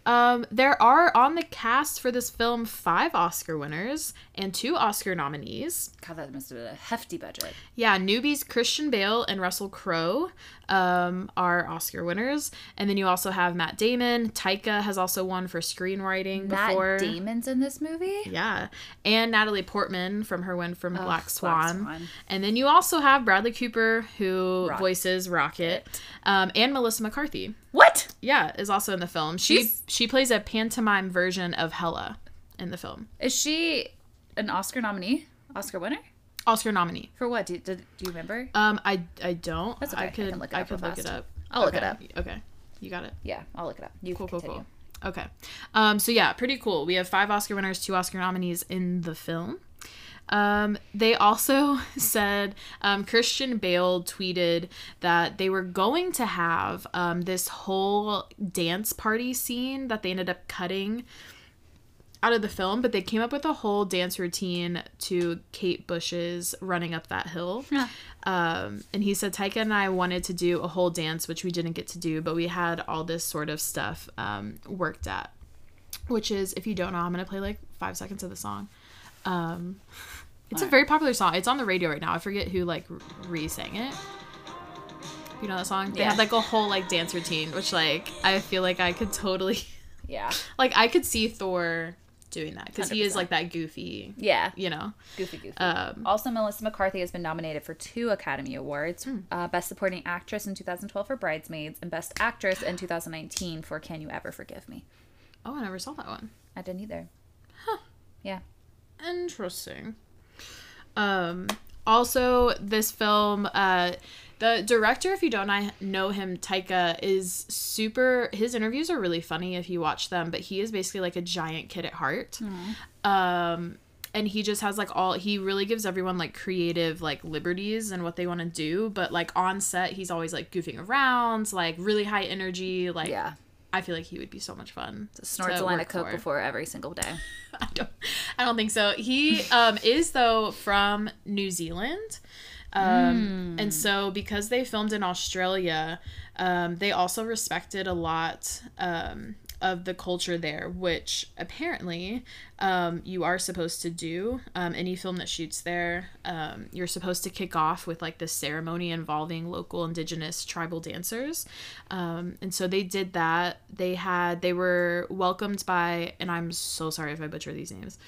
Um, there are on the cast for this film five Oscar winners and two Oscar nominees. God, that must have been a hefty budget. Yeah, newbies Christian Bale and Russell Crowe um, are Oscar winners, and then you also have Matt Damon. Taika has also won for screenwriting before. Matt Damon's in this movie. Yeah, and Natalie Portman from her win from Black Swan. Swan. And then you also have Bradley Cooper, who Rocket. voices Rocket, um, and Melissa McCarthy. What? Yeah, is also in the film. She She's- she plays a pantomime version of Hela in the film. Is she an Oscar nominee? Oscar winner? Oscar nominee. For what? Do, do, do you remember? Um, I I don't. That's okay. I I could can look it I up could real look it up. I'll look it up. Okay, you got it. Yeah, I'll look it up. You Cool, can cool, continue. cool. Okay. Um, so yeah, pretty cool. We have five Oscar winners, two Oscar nominees in the film. Um, they also said um, Christian Bale tweeted that they were going to have um, this whole dance party scene that they ended up cutting out of the film, but they came up with a whole dance routine to Kate Bush's running up that hill. Yeah. Um, and he said Taika and I wanted to do a whole dance, which we didn't get to do, but we had all this sort of stuff um, worked at. Which is, if you don't know, I'm gonna play like five seconds of the song. Um, it's a very popular song. It's on the radio right now. I forget who like re-sang it. You know that song? They Yeah. had like a whole like dance routine, which like I feel like I could totally Yeah. like I could see Thor doing that because he is like that goofy, Yeah. you know. Goofy, goofy. Um, also, Melissa McCarthy has been nominated for two Academy Awards Hmm. uh, Best Supporting Actress in 2012 for Bridesmaids and Best Actress in 2019 for Can You Ever Forgive Me? Oh, I never saw that one. I didn't either. Huh. Yeah. Interesting. Um, also, this film, uh, the director, if you don't I- know him, Taika, is super. His interviews are really funny if you watch them, but he is basically like a giant kid at heart. Um, and he just has like all he really gives everyone like creative like liberties and what they want to do but like on set he's always like goofing around like really high energy like Yeah. i feel like he would be so much fun Snorts to a line of Coke for. before every single day. I don't, I don't think so. He um, is though from New Zealand, um, and so because they filmed in Australia, um, they also respected a lot um, of the culture there, which apparently um, you are supposed to do. Um, any film that shoots there, um, you're supposed to kick off with like this ceremony involving local indigenous tribal dancers. Um, and so they did that. They had, they were welcomed by, and I'm so sorry if I butcher these names.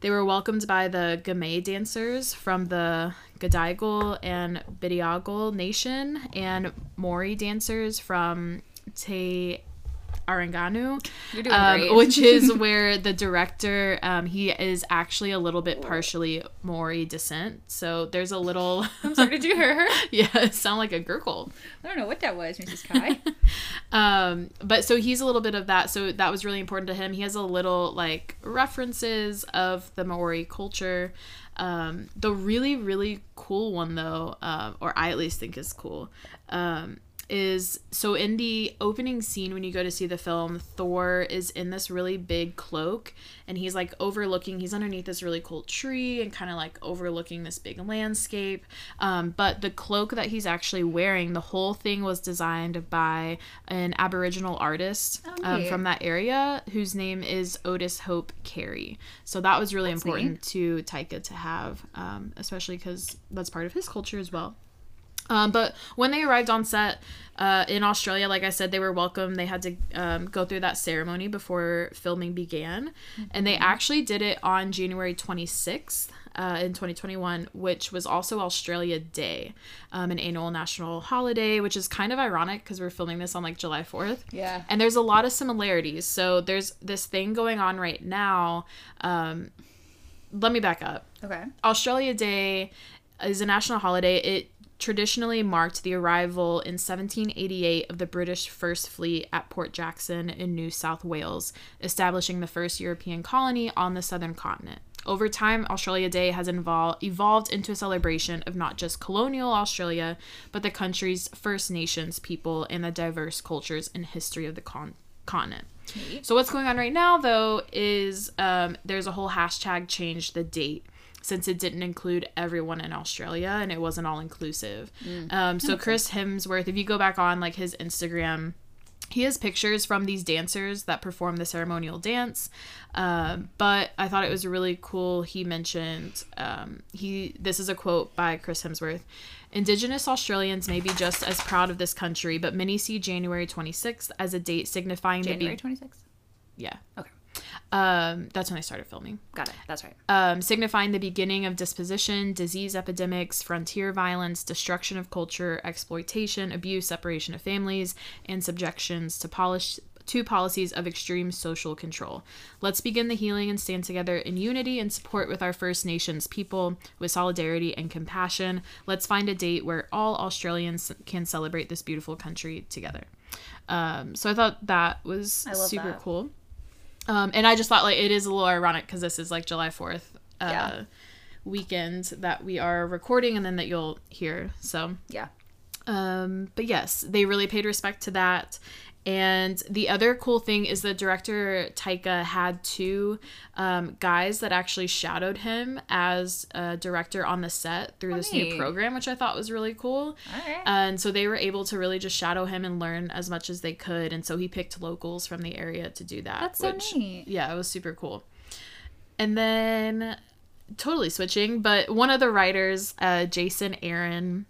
They were welcomed by the Gamay dancers from the Gadigal and Bidiagal nation and Maori dancers from Te Aranganu, um, great. which is where the director um, he is actually a little bit partially Maori descent. So there's a little I'm sorry, did you hear her? yeah, it sound like a gurgle. I don't know what that was, Mrs. Kai. Um, but so he's a little bit of that. So that was really important to him. He has a little like references of the Maori culture. Um, the really really cool one though, um, or I at least think is cool, um, is so in the opening scene when you go to see the film, Thor is in this really big cloak and he's like overlooking, he's underneath this really cool tree and kind of like overlooking this big landscape. Um, but the cloak that he's actually wearing, the whole thing was designed by an Aboriginal artist Oh, um, from that area whose name is Otis Hope Carey. So that was really That's important to Taika to have, um, especially because that's part of his culture as well. Um, but when they arrived on set uh, in Australia, like I said, they were welcome. They had to um, go through that ceremony before filming began. And they actually did it on January 26th uh, in 2021, which was also Australia Day, um, an annual national holiday, which is kind of ironic because we're filming this on like July 4th. Yeah. And there's a lot of similarities. So there's this thing going on right now. Um, let me back up. Okay. Australia Day is a national holiday. It traditionally marked the arrival in 1788 of the British First Fleet at Port Jackson in New South Wales, establishing the first European colony on the southern continent. Over time, Australia Day has evolved into a celebration of not just colonial Australia, but the country's First Nations people and the diverse cultures and history of the con- continent. So what's going on right now though is um, there's a whole hashtag change the date since it didn't include everyone in Australia and it wasn't all inclusive. Um, so Chris Hemsworth, if you go back on like his Instagram, he has pictures from these dancers that perform the ceremonial dance. Um, but I thought it was really cool. He mentioned um, he. This is a quote by Chris Hemsworth. Indigenous Australians may be just as proud of this country, but many see January 26th as a date signifying January the be- 26th. yeah. Okay. Um, that's when I started filming. Got it. That's right. Um, signifying the beginning of disposition, disease epidemics, frontier violence, destruction of culture, exploitation, abuse, separation of families, and subjections to polish to policies of extreme social control. Let's begin the healing and stand together in unity and support with our First Nations people with solidarity and compassion. Let's find a date where all Australians can celebrate this beautiful country together. Um, so I thought that was super that. cool. Um, and I just thought like it is a little ironic because this is like July Fourth uh, Yeah. weekend that we are recording, and then that you'll hear. So, Yeah. um, but yes, they really paid respect to that. And the other cool thing is the director Taika had two um, guys that actually shadowed him as a director on the set through this new program, which I thought was really cool. All right. And so they were able to really just shadow him and learn as much as they could. And so he picked locals from the area to do that. That's so which, neat. Yeah, it was super cool. And then totally switching, but one of the writers, uh, Jason Aaron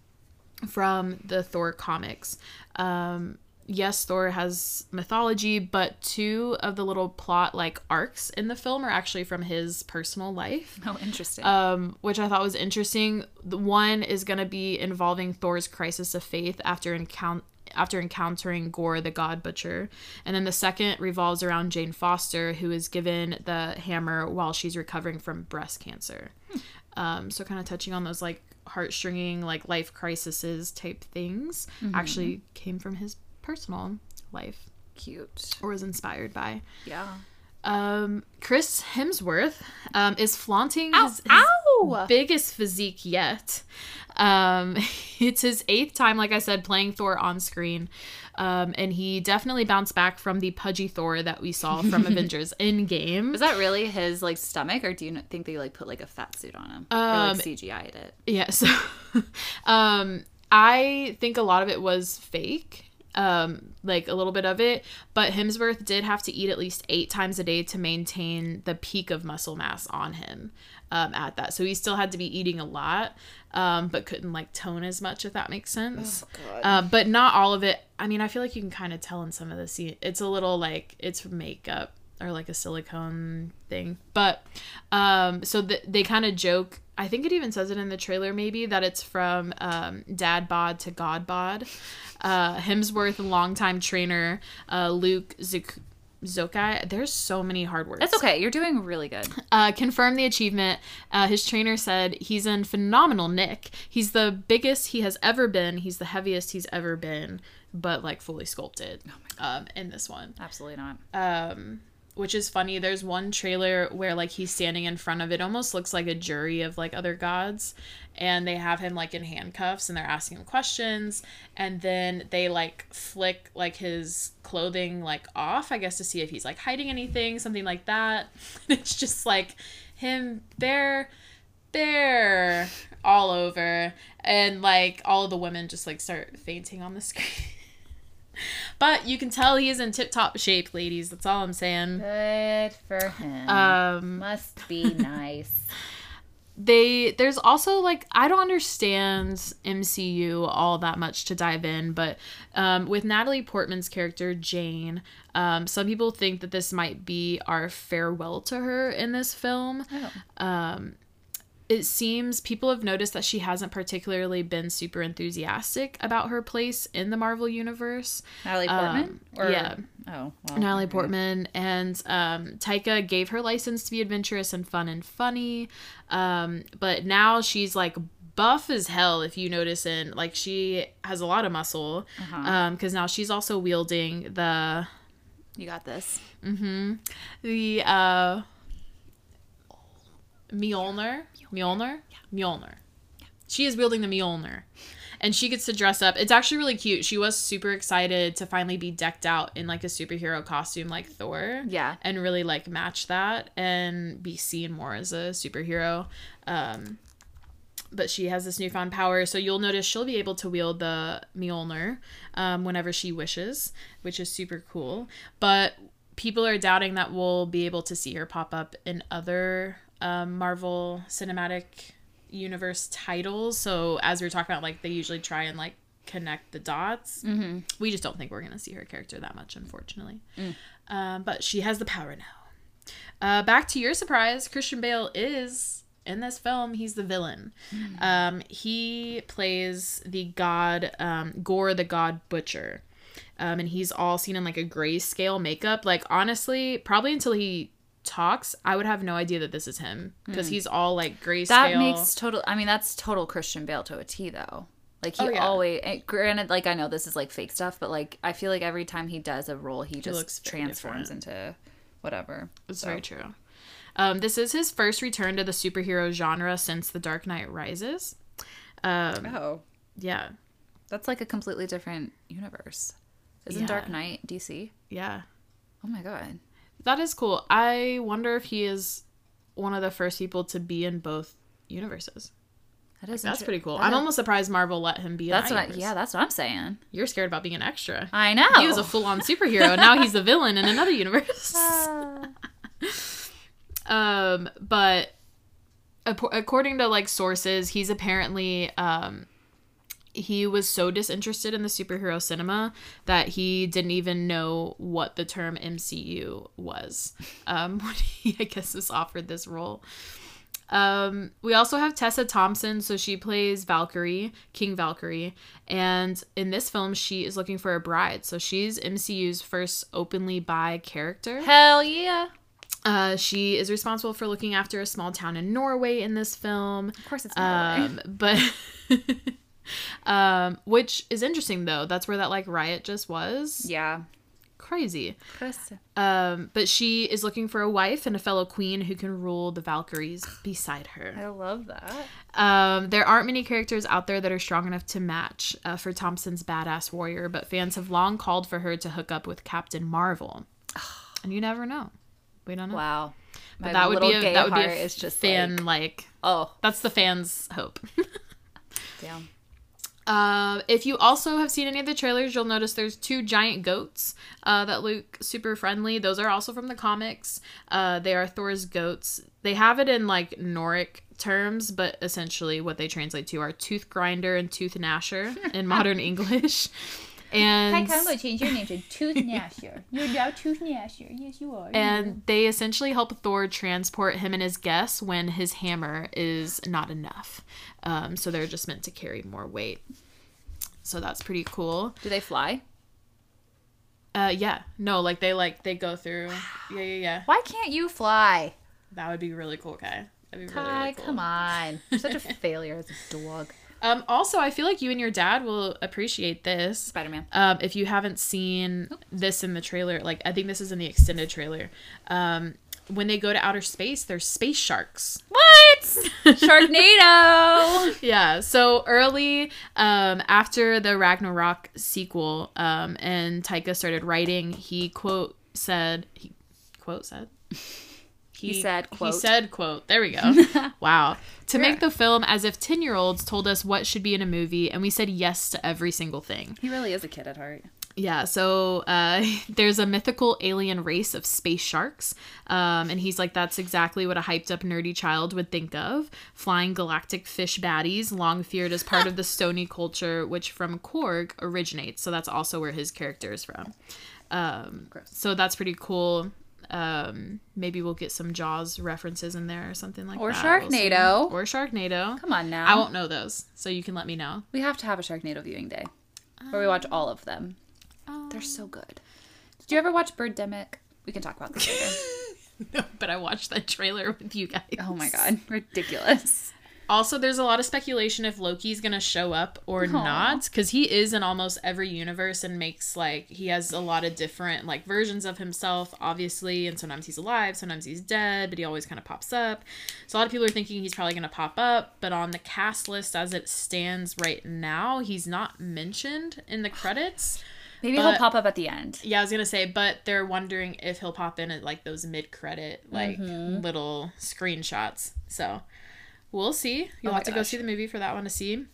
from the Thor comics, um, yes, Thor has mythology, but two of the little plot like arcs in the film are actually from his personal life Oh, interesting. um, which I thought was interesting. The one is going to be involving Thor's crisis of faith after encount after encountering Gore the God Butcher, and then the second revolves around Jane Foster, who is given the hammer while she's recovering from breast cancer. Um, so kind of touching on those like heartstringing like life crises type things actually came from his personal life Cute. or was inspired by. Yeah. Um, Chris Hemsworth um, is flaunting Ow, his, his ow! biggest physique yet. Um, it's his eighth time, like I said, playing Thor on screen. Um, and he definitely bounced back from the pudgy Thor that we saw from Avengers Endgame. Is that really his like stomach, or do you think they like put like a fat suit on him, or Um, like CGI'd it? Yeah, so um I think a lot of it was fake. Um, like a little bit of it, but Hemsworth did have to eat at least eight times a day to maintain the peak of muscle mass on him um, at that. So he still had to be eating a lot, um, but couldn't like tone as much, if that makes sense. God. Uh, but not all of it. I mean, I feel like you can kind of tell in some of the scene. It's a little like it's makeup or like a silicone thing. But um, so th- they kind of joke. I think it even says it in the trailer, maybe that it's from um, Dad Bod to God Bod. Uh, Hemsworth, longtime trainer, uh, Luke Zuk- Zokai. There's so many hard words. That's okay. You're doing really good. Uh, confirmed the achievement. Uh, his trainer said he's in phenomenal nick. He's the biggest he has ever been. He's the heaviest he's ever been, but like fully sculpted. Oh um, in this one. Absolutely not. Um, which is funny. There's one trailer where like he's standing in front of it, almost looks like a jury of like other gods, and they have him like in handcuffs and they're asking him questions, and then they like flick like his clothing like off, I guess to see if he's like hiding anything, something like that. it's just like him there, there, all over, and like all the women just like start fainting on the screen. But you can tell he is in tip top shape, ladies. That's all I'm saying. Good for him. Um, Must be nice. they there's also like I don't understand MCU all that much to dive in, but um, with Natalie Portman's character Jane, um, some people think that this might be our farewell to her in this film. Oh. Um, it seems people have noticed that she hasn't particularly been super enthusiastic about her place in the Marvel universe. Natalie Portman? Um, yeah. Oh, well, Natalie okay. Portman and um, Taika gave her license to be adventurous and fun and funny, um, but now she's like buff as hell. If you notice, in like she has a lot of muscle, Uh-huh. because now she's also wielding the You got this. Mm-hmm the uh, Mjolnir, Mjolnir, Mjolnir. Yeah. She is wielding the Mjolnir. And she gets to dress up. It's actually really cute. She was super excited to finally be decked out in like a superhero costume like Thor. Yeah. And really like match that and be seen more as a superhero. Um, but she has this newfound power, so you'll notice she'll be able to wield the Mjolnir um, whenever she wishes, which is super cool. But people are doubting that we'll be able to see her pop up in other um, Marvel Cinematic Universe titles. So as we were talking about, like they usually try and like connect the dots. Mm-hmm. We just don't think we're gonna see her character that much, unfortunately. Um, but she has the power now. Uh, back to your surprise, Christian Bale is in this film. He's the villain. Um, he plays the god um, Gorr, the God Butcher, um, and he's all seen in like a grayscale makeup. Like honestly, probably until he talks, I would have no idea that this is him because he's all like grayscale. That makes total. I mean, that's total Christian Bale to a T, though. Like he Oh, yeah. always. eh, Granted, like I know this is like fake stuff, but like I feel like every time he does a role, he just looks very transforms into whatever. It's So, very true. Um, this is his first return to the superhero genre since The Dark Knight Rises. Um, Oh, yeah, that's like a completely different universe. Isn't Dark Knight DC? yeah. Oh my god. That is cool. I wonder if he is one of the first people to be in both universes. That is That's pretty cool. that I'm almost surprised Marvel let him be That's that what. I, yeah, that's what I'm saying. You're scared about being an extra. I know. He was a full-on superhero, and now he's a villain in another universe. um, but according to like sources, he's apparently um, he was so disinterested in the superhero cinema that he didn't even know what the term MCU was um, when he, I guess, was offered this role. Um, we also have Tessa Thompson, so she plays Valkyrie, King Valkyrie, and in this film, she is looking for a bride. So she's MCU's first openly bi character. Hell yeah. Uh, she is responsible for looking after a small town in Norway in this film. Of course, it's Norway. Um, but um, which is interesting though. That's where that like riot just was. yeah. Crazy. Chris. Um, but she is looking for a wife and a fellow queen who can rule the Valkyries beside her. I love that. Um, there aren't many characters out there that are strong enough to match uh, for Thompson's badass warrior, but fans have long called for her to hook up with Captain Marvel. And you never know. We don't know. Wow. My that would be a that would be a is just fan like, like oh that's the fans' hope. damn. Uh, if you also have seen any of the trailers, you'll notice there's two giant goats uh, that look super friendly. Those are also from the comics. Uh, they are Thor's goats. They have it in like Noric terms, but essentially what they translate to are tooth grinder and tooth gnasher in modern English. And change your name to Tooth Gnasher. You're now Tooth Gnasher. Yes, you are. and they essentially help Thor transport him and his guests when his hammer is not enough. Um, so they're just meant to carry more weight. So that's pretty cool. Do they fly? Uh, yeah. No, like they like they go through. Yeah, yeah, yeah. Why can't you fly? That would be really cool, Kai. That'd be really, really cool. come on. You're such a failure as a dog. Um, also, I feel like you and your dad will appreciate this. Spider Man. Um, if you haven't seen this in the trailer, like I think this is in the extended trailer. Um, when they go to outer space, there's space sharks. What? Sharknado. Yeah. So early, um, after the Ragnarok sequel, um, and Taika started writing, he quote said he quote said. He said, quote. He said, "quote." There we go. wow. To make the film as if ten-year-olds told us what should be in a movie, and we said yes to every single thing. he really is a kid at heart. Yeah, so uh, there's a mythical alien race of space sharks. Um, and he's like, that's exactly what a hyped up nerdy child would think of. Flying galactic fish baddies, long feared as part of the stony culture, which from Korg originates. So that's also where his character is from. Um, so that's pretty cool. Um, maybe we'll get some Jaws references in there or something like Or that. We'll see. Sharknado. or Sharknado. Come on now. I won't know those, so you can let me know. We have to have a Sharknado viewing day where we watch all of them. They're so good. Did you ever watch Birdemic? We can talk about this later. No, but I watched that trailer with you guys. oh my god, ridiculous. Also, there's a lot of speculation if Loki's gonna show up or not, because he is in almost every universe and makes like he has a lot of different like versions of himself, obviously, and sometimes he's alive, sometimes he's dead, but he always kind of pops up. So a lot of people are thinking he's probably gonna pop up, but on the cast list as it stands right now, he's not mentioned in the credits. Maybe But- he'll pop up at the end. Yeah, I was gonna say, but they're wondering if he'll pop in at like those mid-credit like Mm-hmm. little screenshots. So we'll see. You'll Oh have to go see the movie for that one to see.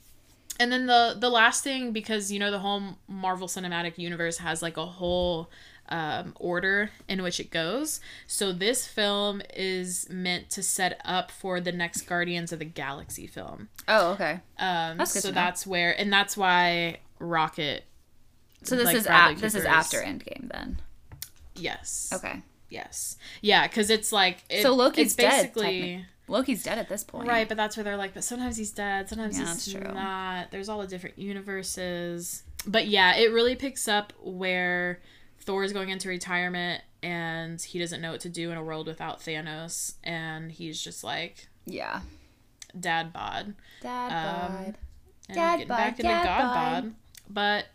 And then the the last thing, because you know the whole Marvel Cinematic Universe has like a whole um, order in which it goes. So this film is meant to set up for the next Guardians of the Galaxy film. Oh, okay. Um, That's so that's where, and that's why Rocket. So this like is at, this is after Endgame then. Yes. Okay. Yes. Yeah, because it's like it, So Loki's it's dead, basically technic- Loki's dead at this point. right, but that's where they're like, but sometimes he's dead, sometimes Yeah, he's not. There's all the different universes, but yeah, it really picks up where Thor is going into retirement and he doesn't know what to do in a world without Thanos, and he's just like Yeah. dad bod Dad Um, bod. and Dad getting bod, back into dad God bod. bod. But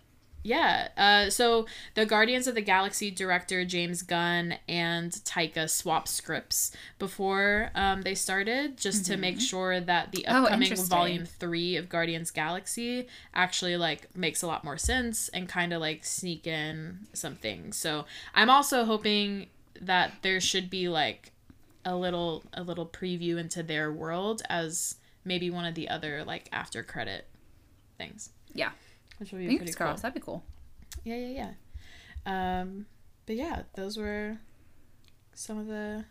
yeah, uh, so the Guardians of the Galaxy director James Gunn and Taika swap scripts before um, they started, just to make sure that the Oh, upcoming interesting. volume three of Guardians Galaxy actually like makes a lot more sense and kind of like sneak in some things. So I'm also hoping that there should be like a little a little preview into their world as maybe one of the other like after credit things Yeah. Which would be Fingers pretty cool crossed. That'd be cool. yeah yeah yeah um but yeah those were some of the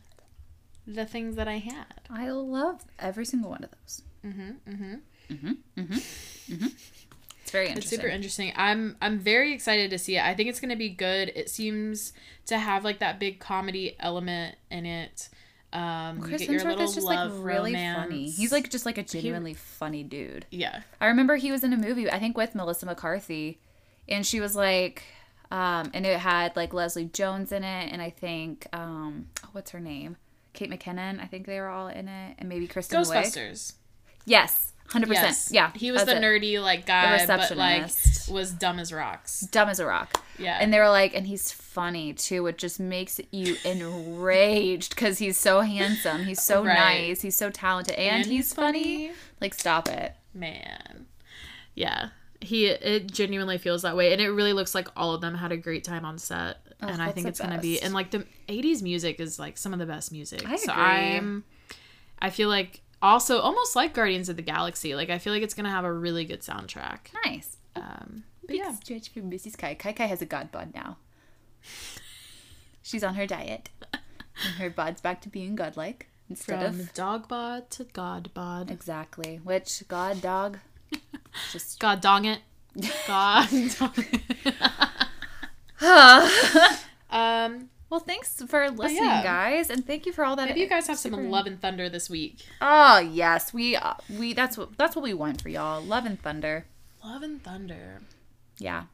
the things that i had I love every single one of those. mm-hmm mm-hmm Mhm. It's very interesting. it's super interesting i'm i'm very excited to see it i think it's going to be good it seems to have like that big comedy element in it um Chris you get your Hemsworth is just like really romance. funny. He's like just like a genuinely funny dude. yeah I remember he was in a movie, I think with Melissa McCarthy, and she was like, um, and it had like Leslie Jones in it, and I think, um, oh, what's her name? Kate McKinnon. I think they were all in it, and maybe Kristen ghostbusters Yes, hundred yes percent. Yeah, he was the it. nerdy like guy but like was dumb as rocks dumb as a rock. Yeah. And they were like, and he's funny too, which just makes you enraged because he's so handsome, he's so Right. nice, he's so talented, and, And he's, he's funny. Like, stop it. man yeah he it genuinely feels that way and it really looks like all of them had a great time on set oh, and i think it's gonna be best. and like the 80s music is like some of the best music I so i'm i feel like also almost like guardians of the galaxy like i feel like it's gonna have a really good soundtrack Nice. um but Big yeah stretch for Mrs. Kai. Kai Kai has a god bod now. She's on her diet. And her bod's back to being godlike instead from of dog bod to god bod exactly. Which god dog? Just god dong it god dong it. um well, thanks for listening, yeah. guys, and thank you for all that. maybe you guys have some love and thunder this week Oh yes, we uh, we that's what that's what we want for y'all. Love and thunder. love and thunder Yeah.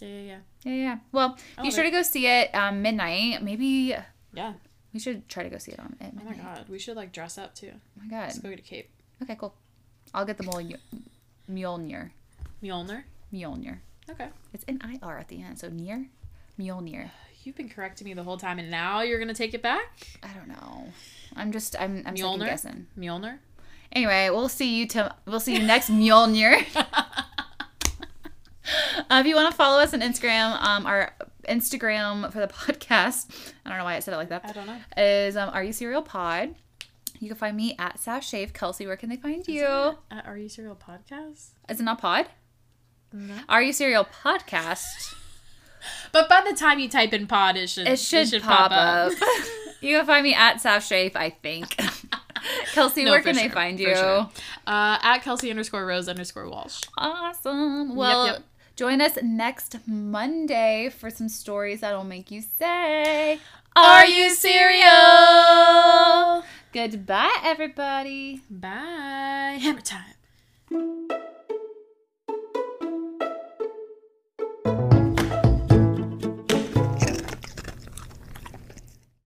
yeah yeah yeah Yeah, yeah. Well, be sure it. to go see it um, midnight. Maybe yeah we should try to go see it on at Oh my god, we should like dress up too. Oh my god. Let's go get a cape. Okay, cool. I'll get the mole. You, Mjolnir. Mjolnir. Mjolnir. Okay. It's an IR at the end, so near. Mjolnir. You've been correcting me the whole time, and now you're gonna take it back. I don't know. I'm just I'm I'm second Mjolnir. guessing. Mjolnir. Anyway, we'll see you to we'll see you next Mjolnir. Uh, if you want to follow us on Instagram, um, our Instagram for the podcast, I don't know why I said it like that, I don't know. is um, Are You Serial Pod. You can find me at Sash Shave. Kelsey, where can they find you? At are you serial podcast? Is it not pod? No. Are You Serial Podcast? But by the time you type in pod, it should It should, pop, up. you can find me at Saf Shafe, I think. Kelsey, No, where can they find you? sure. Uh, at Kelsey underscore Rose underscore Walsh. Awesome. Well, yep. join us next Monday for some stories that'll make you say, Are you serial? Goodbye, everybody. Bye. Hammer time.